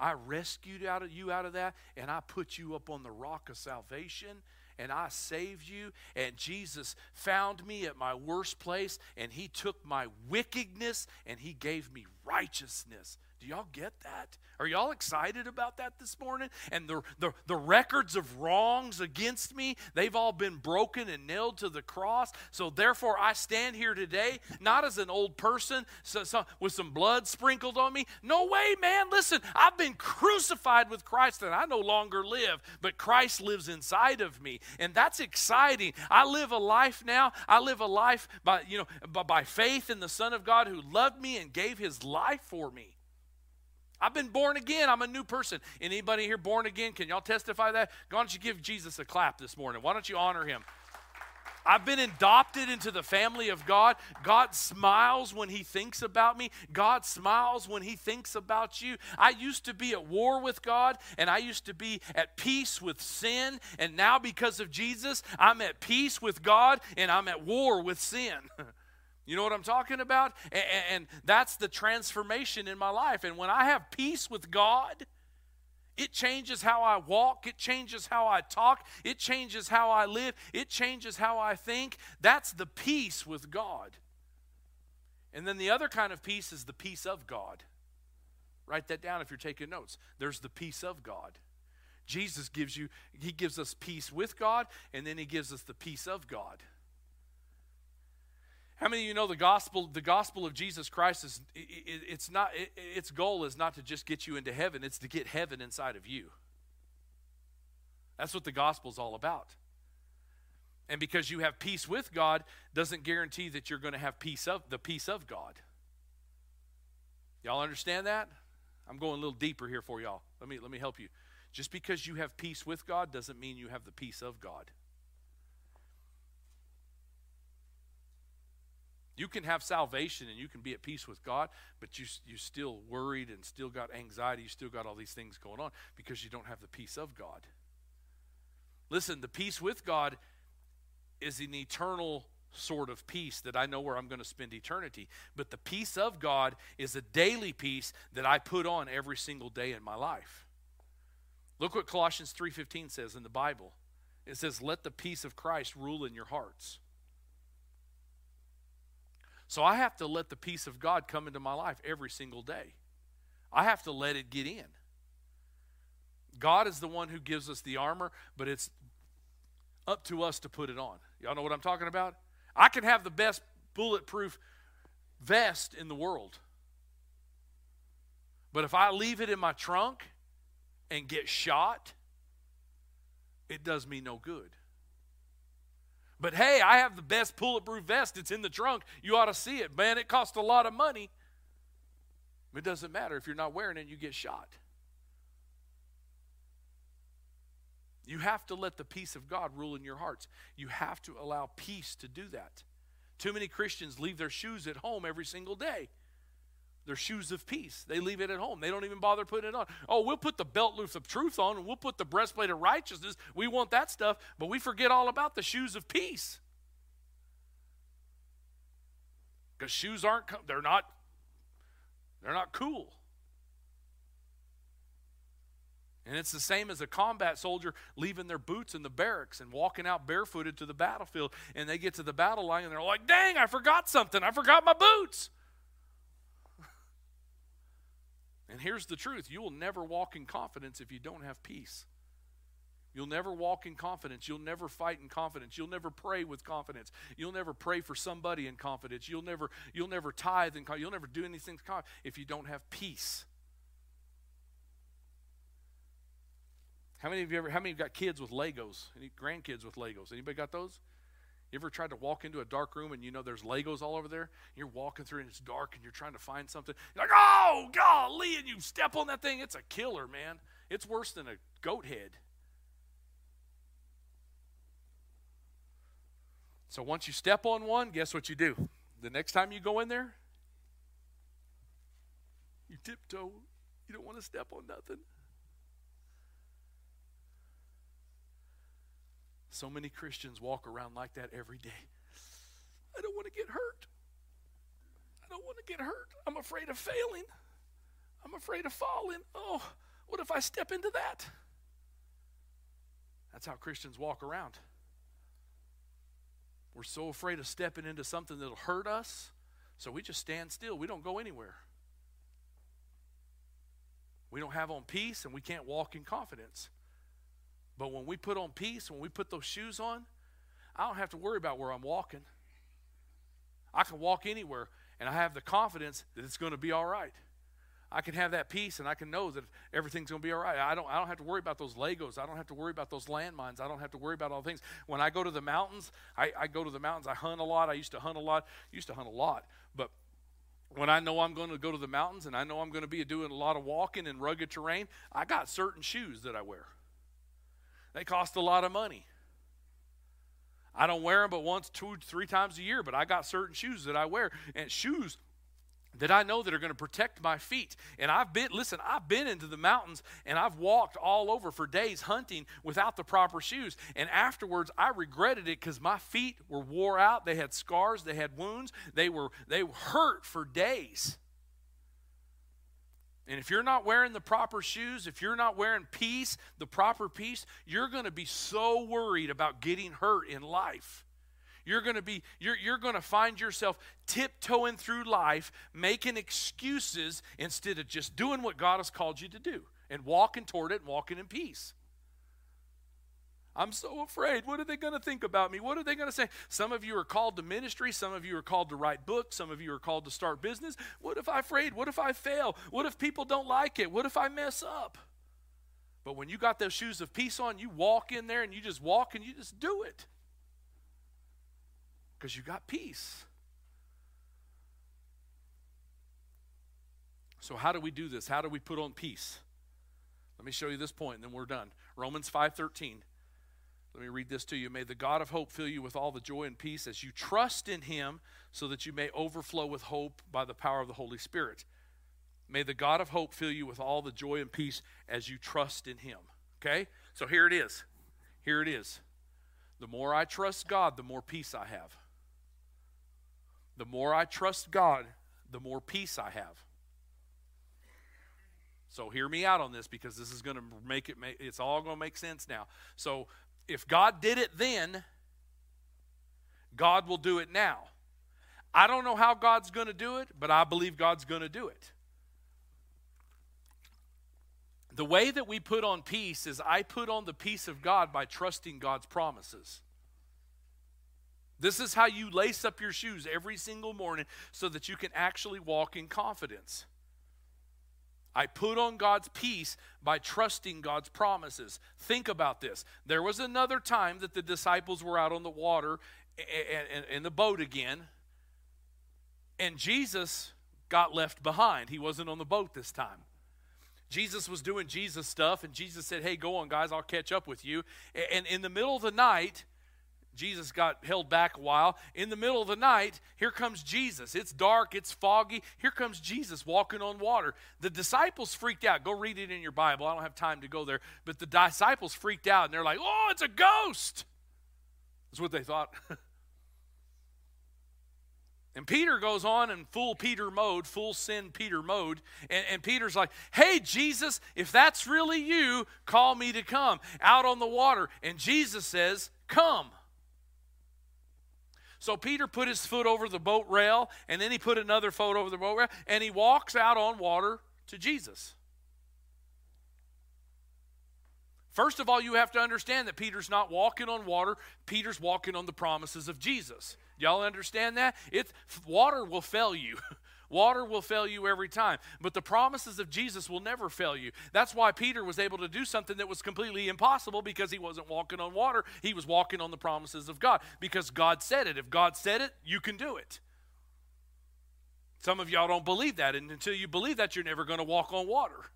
I rescued out of you out of that, and I put you up on the rock of salvation, and I saved you. And Jesus found me at my worst place, and He took my wickedness and He gave me righteousness. Do y'all get that? Are y'all excited about that this morning? And the, the, the records of wrongs against me, they've all been broken and nailed to the cross. So therefore, I stand here today, not as an old person so, so, with some blood sprinkled on me. No way, man. Listen, I've been crucified with Christ and I no longer live, but Christ lives inside of me. And that's exciting. I live a life now. I live a life by, you know, by, by faith in the Son of God who loved me and gave his life for me. I've been born again. I'm a new person. Anybody here born again? Can y'all testify that? Why don't you give Jesus a clap this morning? Why don't you honor him? I've been adopted into the family of God. God smiles when He thinks about me. God smiles when He thinks about you. I used to be at war with God and I used to be at peace with sin. And now, because of Jesus, I'm at peace with God and I'm at war with sin. (laughs) You know what I'm talking about? And, and, that's the transformation in my life. And when I have peace with God, it changes how I walk, it changes how I talk, it changes how I live, it changes how I think. That's the peace with God. And then the other kind of peace is the peace of God. Write that down if you're taking notes. There's the peace of God. Jesus gives you, he gives us peace with God, and then he gives us the peace of God. How many of you know the gospel? The gospel of Jesus Christ is it's not its goal is not to just get you into heaven; it's to get heaven inside of you. That's what the gospel is all about. And because you have peace with God, doesn't guarantee that you're going to have peace of the peace of God. Y'all understand that? I'm going a little deeper here for y'all. Let me let me help you. Just because you have peace with God doesn't mean you have the peace of God. You can have salvation and you can be at peace with God, but you, you're still worried and still got anxiety. You still got all these things going on because you don't have the peace of God. Listen, the peace with God is an eternal sort of peace that I know where I'm going to spend eternity. But the peace of God is a daily peace that I put on every single day in my life. Look what Colossians 3:15 says in the Bible. It says, "Let the peace of Christ rule in your hearts." So I have to let the peace of God come into my life every single day. I have to let it get in. God is the one who gives us the armor, but it's up to us to put it on. Y'all know what I'm talking about? I can have the best bulletproof vest in the world. But if I leave it in my trunk and get shot, it does me no good. But hey, I have the best bulletproof vest. It's in the trunk. You ought to see it. Man, it costs a lot of money. It doesn't matter. If you're not wearing it, you get shot. You have to let the peace of God rule in your hearts. You have to allow peace to do that. Too many Christians leave their shoes at home every single day. Their shoes of peace. They leave it at home. They don't even bother putting it on. Oh, we'll put the belt loop of truth on and we'll put the breastplate of righteousness. We want that stuff, but we forget all about the shoes of peace. Because shoes aren't they're not they're not cool. And it's the same as a combat soldier leaving their boots in the barracks and walking out barefooted to the battlefield. And they get to the battle line and they're like, dang, I forgot something. I forgot my boots. And here's the truth you will never walk in confidence if you don't have peace. You'll never walk in confidence. You'll never fight in confidence. You'll never pray with confidence. You'll never pray for somebody in confidence. You'll never you'll never tithe and you'll never do anything if you don't have peace. How many of you ever how many got kids with Legos? Any grandkids with Legos? Anybody got those? You ever tried to walk into a dark room and you know there's Legos all over there? You're walking through and it's dark and you're trying to find something. You're like, oh, golly, and you step on that thing. It's a killer, man. It's worse than a goat head. So once you step on one, guess what you do? The next time you go in there, you tiptoe. You don't want to step on nothing. So many Christians walk around like that every day. I don't want to get hurt. I don't want to get hurt. I'm afraid of failing. I'm afraid of falling. Oh, what if I step into that? That's how Christians walk around. We're so afraid of stepping into something that'll hurt us, so we just stand still. We don't go anywhere. We don't have on peace and we can't walk in confidence. But when we put on peace, when we put those shoes on, I don't have to worry about where I'm walking. I can walk anywhere, and I have the confidence that it's going to be all right. I can have that peace, and I can know that everything's going to be all right. I don't, I don't have to worry about those Legos. I don't have to worry about those landmines. I don't have to worry about all things. When I go to the mountains, I, I go to the mountains. I hunt a lot. I used to hunt a lot. Used to hunt a lot, but when I know I'm going to go to the mountains and I know I'm going to be doing a lot of walking in rugged terrain, I got certain shoes that I wear. They cost a lot of money. I don't wear them but once, two, three times a year, but I got certain shoes that I wear. And shoes that I know that are going to protect my feet. And I've been, listen, I've been into the mountains and I've walked all over for days hunting without the proper shoes. And afterwards, I regretted it because my feet were wore out. They had scars, they had wounds, they were, they hurt for days. And if you're not wearing the proper shoes, if you're not wearing peace, the proper peace, you're going to be so worried about getting hurt in life. You're going to be you're, you're going to find yourself tiptoeing through life making excuses instead of just doing what God has called you to do and walking toward it and walking in peace. I'm so afraid. What are they going to think about me? What are they going to say? Some of you are called to ministry. Some of you are called to write books. Some of you are called to start business. What if I afraid? What if I fail? What if people don't like it? What if I mess up? But when you got those shoes of peace on, you walk in there and you just walk and you just do it. Because you got peace. So how do we do this? How do we put on peace? Let me show you this point and then we're done. Romans 5:13. Let me read this to you. May the God of hope fill you with all the joy and peace as you trust in him so that you may overflow with hope by the power of the Holy Spirit. May the God of hope fill you with all the joy and peace as you trust in him. Okay? So here it is. Here it is. The more I trust God, the more peace I have. The more I trust God, the more peace I have. So hear me out on this because this is going to make it make, it's all going to make sense now. So if God did it then, God will do it now. I don't know how God's going to do it, but I believe God's going to do it. The way that we put on peace is I put on the peace of God by trusting God's promises. This is how you lace up your shoes every single morning so that you can actually walk in confidence. I put on God's peace by trusting God's promises. Think about this. There was another time that the disciples were out on the water in the boat again, and Jesus got left behind. He wasn't on the boat this time. Jesus was doing Jesus stuff, and Jesus said, Hey, go on, guys, I'll catch up with you. And in the middle of the night, Jesus got held back a while. In the middle of the night, here comes Jesus. It's dark, it's foggy. Here comes Jesus walking on water. The disciples freaked out. Go read it in your Bible. I don't have time to go there. But the disciples freaked out and they're like, oh, it's a ghost. That's what they thought. (laughs) and Peter goes on in full Peter mode, full sin Peter mode. And, and Peter's like, hey, Jesus, if that's really you, call me to come out on the water. And Jesus says, come. So Peter put his foot over the boat rail, and then he put another foot over the boat rail, and he walks out on water to Jesus. First of all, you have to understand that Peter's not walking on water, Peter's walking on the promises of Jesus. Y'all understand that? It's water will fail you. (laughs) Water will fail you every time, but the promises of Jesus will never fail you. That's why Peter was able to do something that was completely impossible because he wasn't walking on water. He was walking on the promises of God because God said it. If God said it, you can do it. Some of y'all don't believe that, and until you believe that, you're never going to walk on water.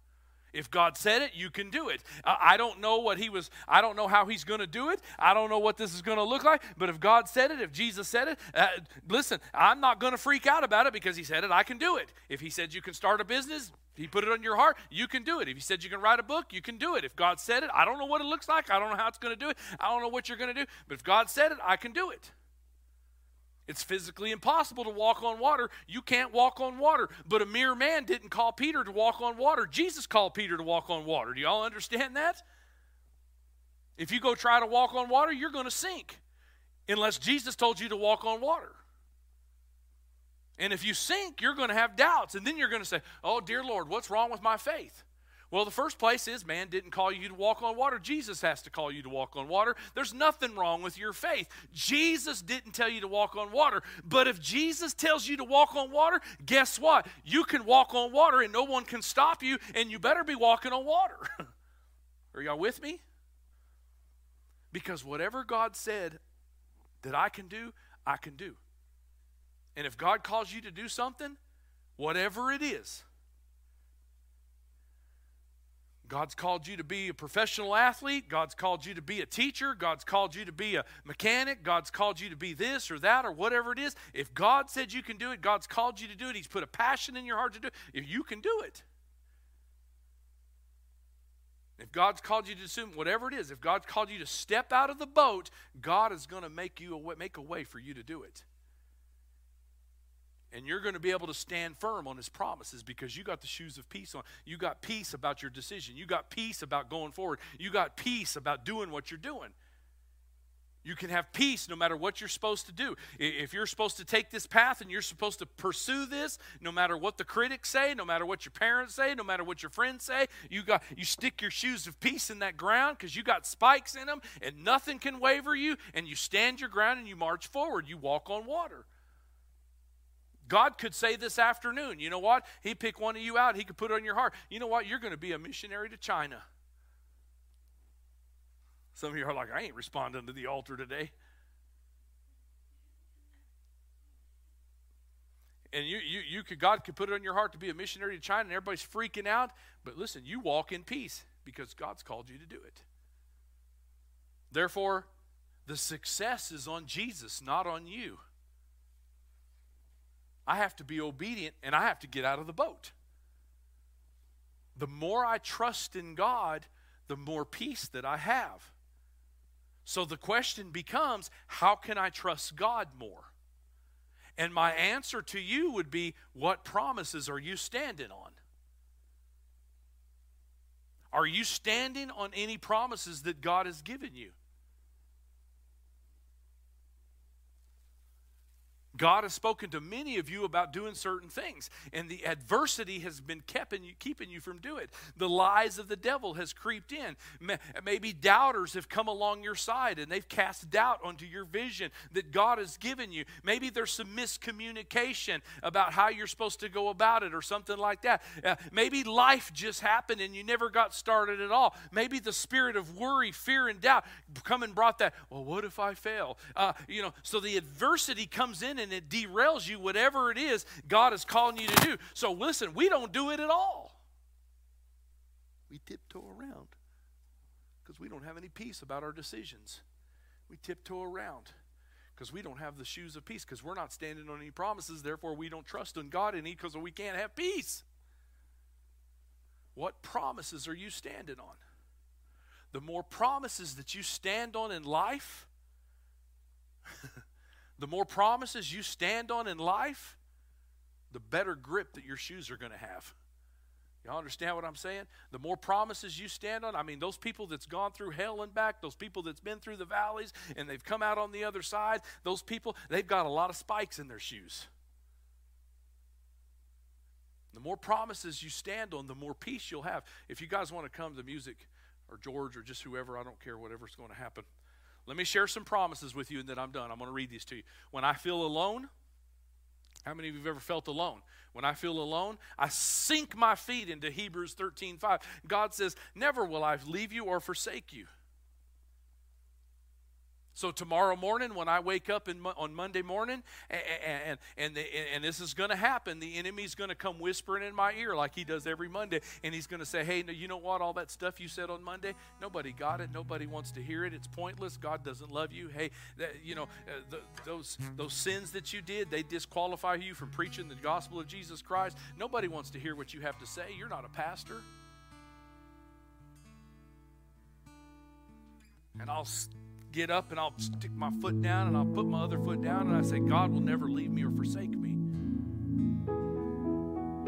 If God said it, you can do it. I don't know what he was, I don't know how he's going to do it. I don't know what this is going to look like. But if God said it, if Jesus said it, uh, listen, I'm not going to freak out about it because he said it. I can do it. If he said you can start a business, he put it on your heart, you can do it. If he said you can write a book, you can do it. If God said it, I don't know what it looks like. I don't know how it's going to do it. I don't know what you're going to do. But if God said it, I can do it. It's physically impossible to walk on water. You can't walk on water. But a mere man didn't call Peter to walk on water. Jesus called Peter to walk on water. Do y'all understand that? If you go try to walk on water, you're going to sink unless Jesus told you to walk on water. And if you sink, you're going to have doubts. And then you're going to say, Oh, dear Lord, what's wrong with my faith? Well, the first place is man didn't call you to walk on water. Jesus has to call you to walk on water. There's nothing wrong with your faith. Jesus didn't tell you to walk on water. But if Jesus tells you to walk on water, guess what? You can walk on water and no one can stop you, and you better be walking on water. (laughs) Are y'all with me? Because whatever God said that I can do, I can do. And if God calls you to do something, whatever it is, God's called you to be a professional athlete. God's called you to be a teacher. God's called you to be a mechanic. God's called you to be this or that or whatever it is. If God said you can do it, God's called you to do it. He's put a passion in your heart to do it. If you can do it. If God's called you to assume whatever it is, if God's called you to step out of the boat, God is going to make you a make a way for you to do it. And you're going to be able to stand firm on his promises because you got the shoes of peace on. You got peace about your decision. You got peace about going forward. You got peace about doing what you're doing. You can have peace no matter what you're supposed to do. If you're supposed to take this path and you're supposed to pursue this, no matter what the critics say, no matter what your parents say, no matter what your friends say, you got you stick your shoes of peace in that ground because you got spikes in them and nothing can waver you and you stand your ground and you march forward. You walk on water. God could say this afternoon, you know what? He pick one of you out, he could put it on your heart. You know what? You're going to be a missionary to China. Some of you are like, I ain't responding to the altar today. And you, you, you could, God could put it on your heart to be a missionary to China, and everybody's freaking out. But listen, you walk in peace because God's called you to do it. Therefore, the success is on Jesus, not on you. I have to be obedient and I have to get out of the boat. The more I trust in God, the more peace that I have. So the question becomes how can I trust God more? And my answer to you would be what promises are you standing on? Are you standing on any promises that God has given you? God has spoken to many of you about doing certain things, and the adversity has been keeping you, keeping you from doing it. The lies of the devil has creeped in. Maybe doubters have come along your side and they've cast doubt onto your vision that God has given you. Maybe there's some miscommunication about how you're supposed to go about it or something like that. Uh, maybe life just happened and you never got started at all. Maybe the spirit of worry, fear, and doubt come and brought that. Well, what if I fail? Uh, you know, so the adversity comes in and and it derails you, whatever it is God is calling you to do. So listen, we don't do it at all. We tiptoe around because we don't have any peace about our decisions. We tiptoe around because we don't have the shoes of peace because we're not standing on any promises. Therefore, we don't trust in God any because we can't have peace. What promises are you standing on? The more promises that you stand on in life, (laughs) the more promises you stand on in life, the better grip that your shoes are going to have. Y'all understand what I'm saying? The more promises you stand on, I mean, those people that's gone through hell and back, those people that's been through the valleys and they've come out on the other side, those people, they've got a lot of spikes in their shoes. The more promises you stand on, the more peace you'll have. If you guys want to come to music or George or just whoever, I don't care, whatever's going to happen. Let me share some promises with you and then I'm done. I'm going to read these to you. When I feel alone, how many of you have ever felt alone? When I feel alone, I sink my feet into Hebrews 13 5. God says, Never will I leave you or forsake you. So tomorrow morning, when I wake up in, on Monday morning, and and and, the, and this is going to happen, the enemy's going to come whispering in my ear like he does every Monday, and he's going to say, "Hey, you know what? All that stuff you said on Monday, nobody got it. Nobody wants to hear it. It's pointless. God doesn't love you. Hey, that, you know uh, the, those those sins that you did, they disqualify you from preaching the gospel of Jesus Christ. Nobody wants to hear what you have to say. You're not a pastor." And I'll get up and I'll stick my foot down and I'll put my other foot down and I say, God will never leave me or forsake me.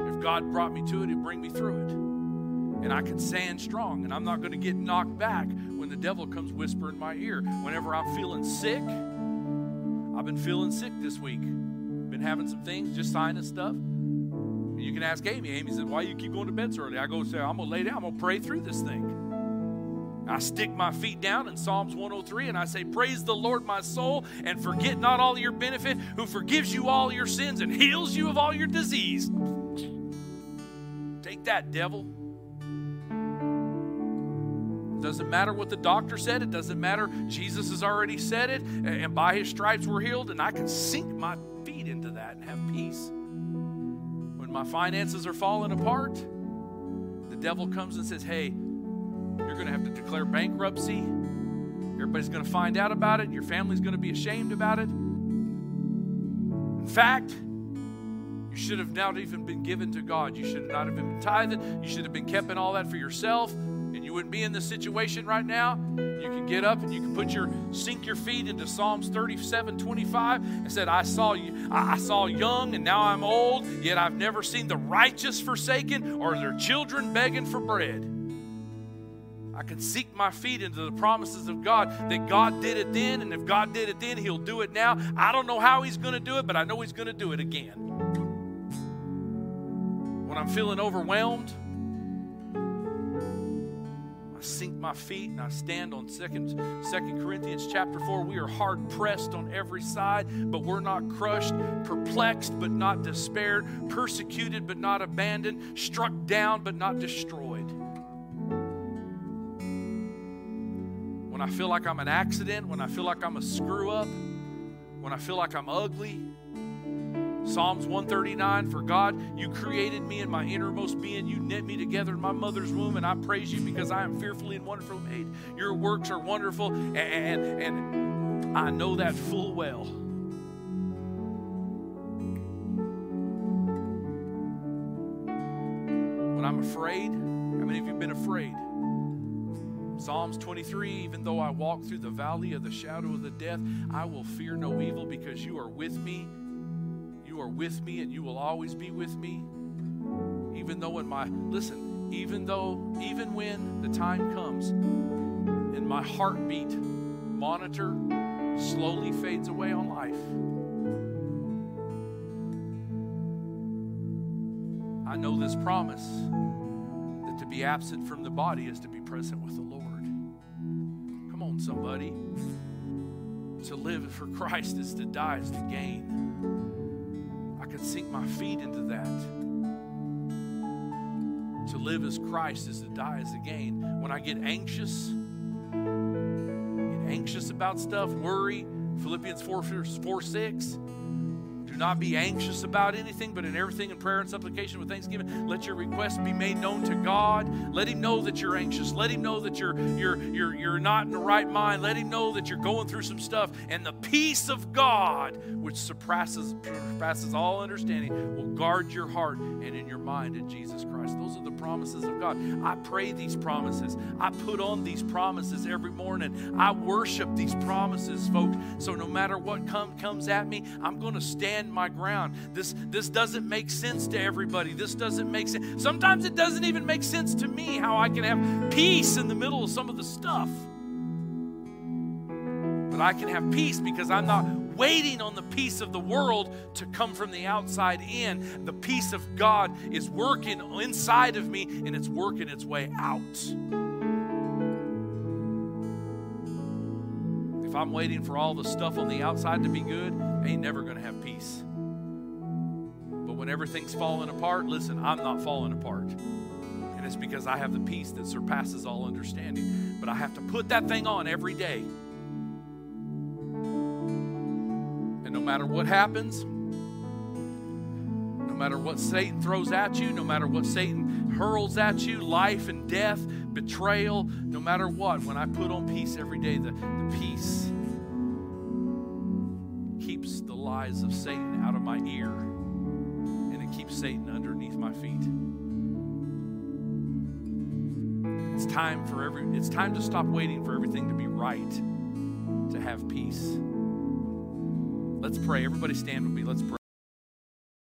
If God brought me to it, He'll bring me through it. And I can stand strong and I'm not going to get knocked back when the devil comes whispering in my ear. Whenever I'm feeling sick, I've been feeling sick this week. Been having some things, just sinus stuff. You can ask Amy. Amy said, Why you keep going to bed so early? I go say, I'm gonna lay down, I'm gonna pray through this thing. I stick my feet down in Psalms 103 and I say, Praise the Lord, my soul, and forget not all your benefit, who forgives you all your sins and heals you of all your disease. Take that, devil. Doesn't matter what the doctor said, it doesn't matter. Jesus has already said it, and by his stripes we're healed, and I can sink my feet into that and have peace. When my finances are falling apart, the devil comes and says, Hey, you're going to have to declare bankruptcy. Everybody's going to find out about it. Your family's going to be ashamed about it. In fact, you should have not even been given to God. You should not have been tithed. You should have been keeping all that for yourself, and you wouldn't be in this situation right now. You can get up and you can put your sink your feet into Psalms 37, 25, and said, I saw you, I saw young and now I'm old, yet I've never seen the righteous forsaken or their children begging for bread. I can sink my feet into the promises of God that God did it then, and if God did it then, He'll do it now. I don't know how He's going to do it, but I know He's going to do it again. When I'm feeling overwhelmed, I sink my feet and I stand on second, second Corinthians chapter 4. We are hard pressed on every side, but we're not crushed, perplexed, but not despaired, persecuted, but not abandoned, struck down, but not destroyed. When I feel like I'm an accident, when I feel like I'm a screw up, when I feel like I'm ugly. Psalms 139 For God, you created me in my innermost being. You knit me together in my mother's womb, and I praise you because I am fearfully and wonderfully made. Your works are wonderful, and, and, and I know that full well. When I'm afraid, how many of you have been afraid? Psalms 23 Even though I walk through the valley of the shadow of the death, I will fear no evil because you are with me. You are with me and you will always be with me. Even though in my, listen, even though, even when the time comes and my heartbeat monitor slowly fades away on life, I know this promise that to be absent from the body is to be present with the Lord somebody. To live for Christ is to die, is to gain. I can sink my feet into that. To live as Christ is to die is to gain. When I get anxious, get anxious about stuff, worry, Philippians 4, 4 6 not be anxious about anything, but in everything in prayer and supplication with thanksgiving, let your requests be made known to God. Let Him know that you're anxious. Let Him know that you're you're you're you're not in the right mind. Let Him know that you're going through some stuff, and the peace of God, which surpasses surpasses all understanding, will guard your heart and in your mind in Jesus Christ. Those are the promises of God. I pray these promises. I put on these promises every morning. I worship these promises, folks. So no matter what come, comes at me, I'm going to stand stand my ground. This, this doesn't make sense to everybody. This doesn't make sense. Sometimes it doesn't even make sense to me how I can have peace in the middle of some of the stuff. But I can have peace because I'm not waiting on the peace of the world to come from the outside in. The peace of God is working inside of me and it's working its way out. If I'm waiting for all the stuff on the outside to be good, I ain't never going to have peace. But when everything's falling apart, listen, I'm not falling apart. And it's because I have the peace that surpasses all understanding. But I have to put that thing on every day. And no matter what happens, no matter what Satan throws at you, no matter what Satan hurls at you, life and death, betrayal, no matter what, when I put on peace every day, the, the peace keeps the lies of Satan out of my ear and it keeps Satan underneath my feet. It's time for every it's time to stop waiting for everything to be right to have peace. Let's pray. Everybody stand with me. Let's pray.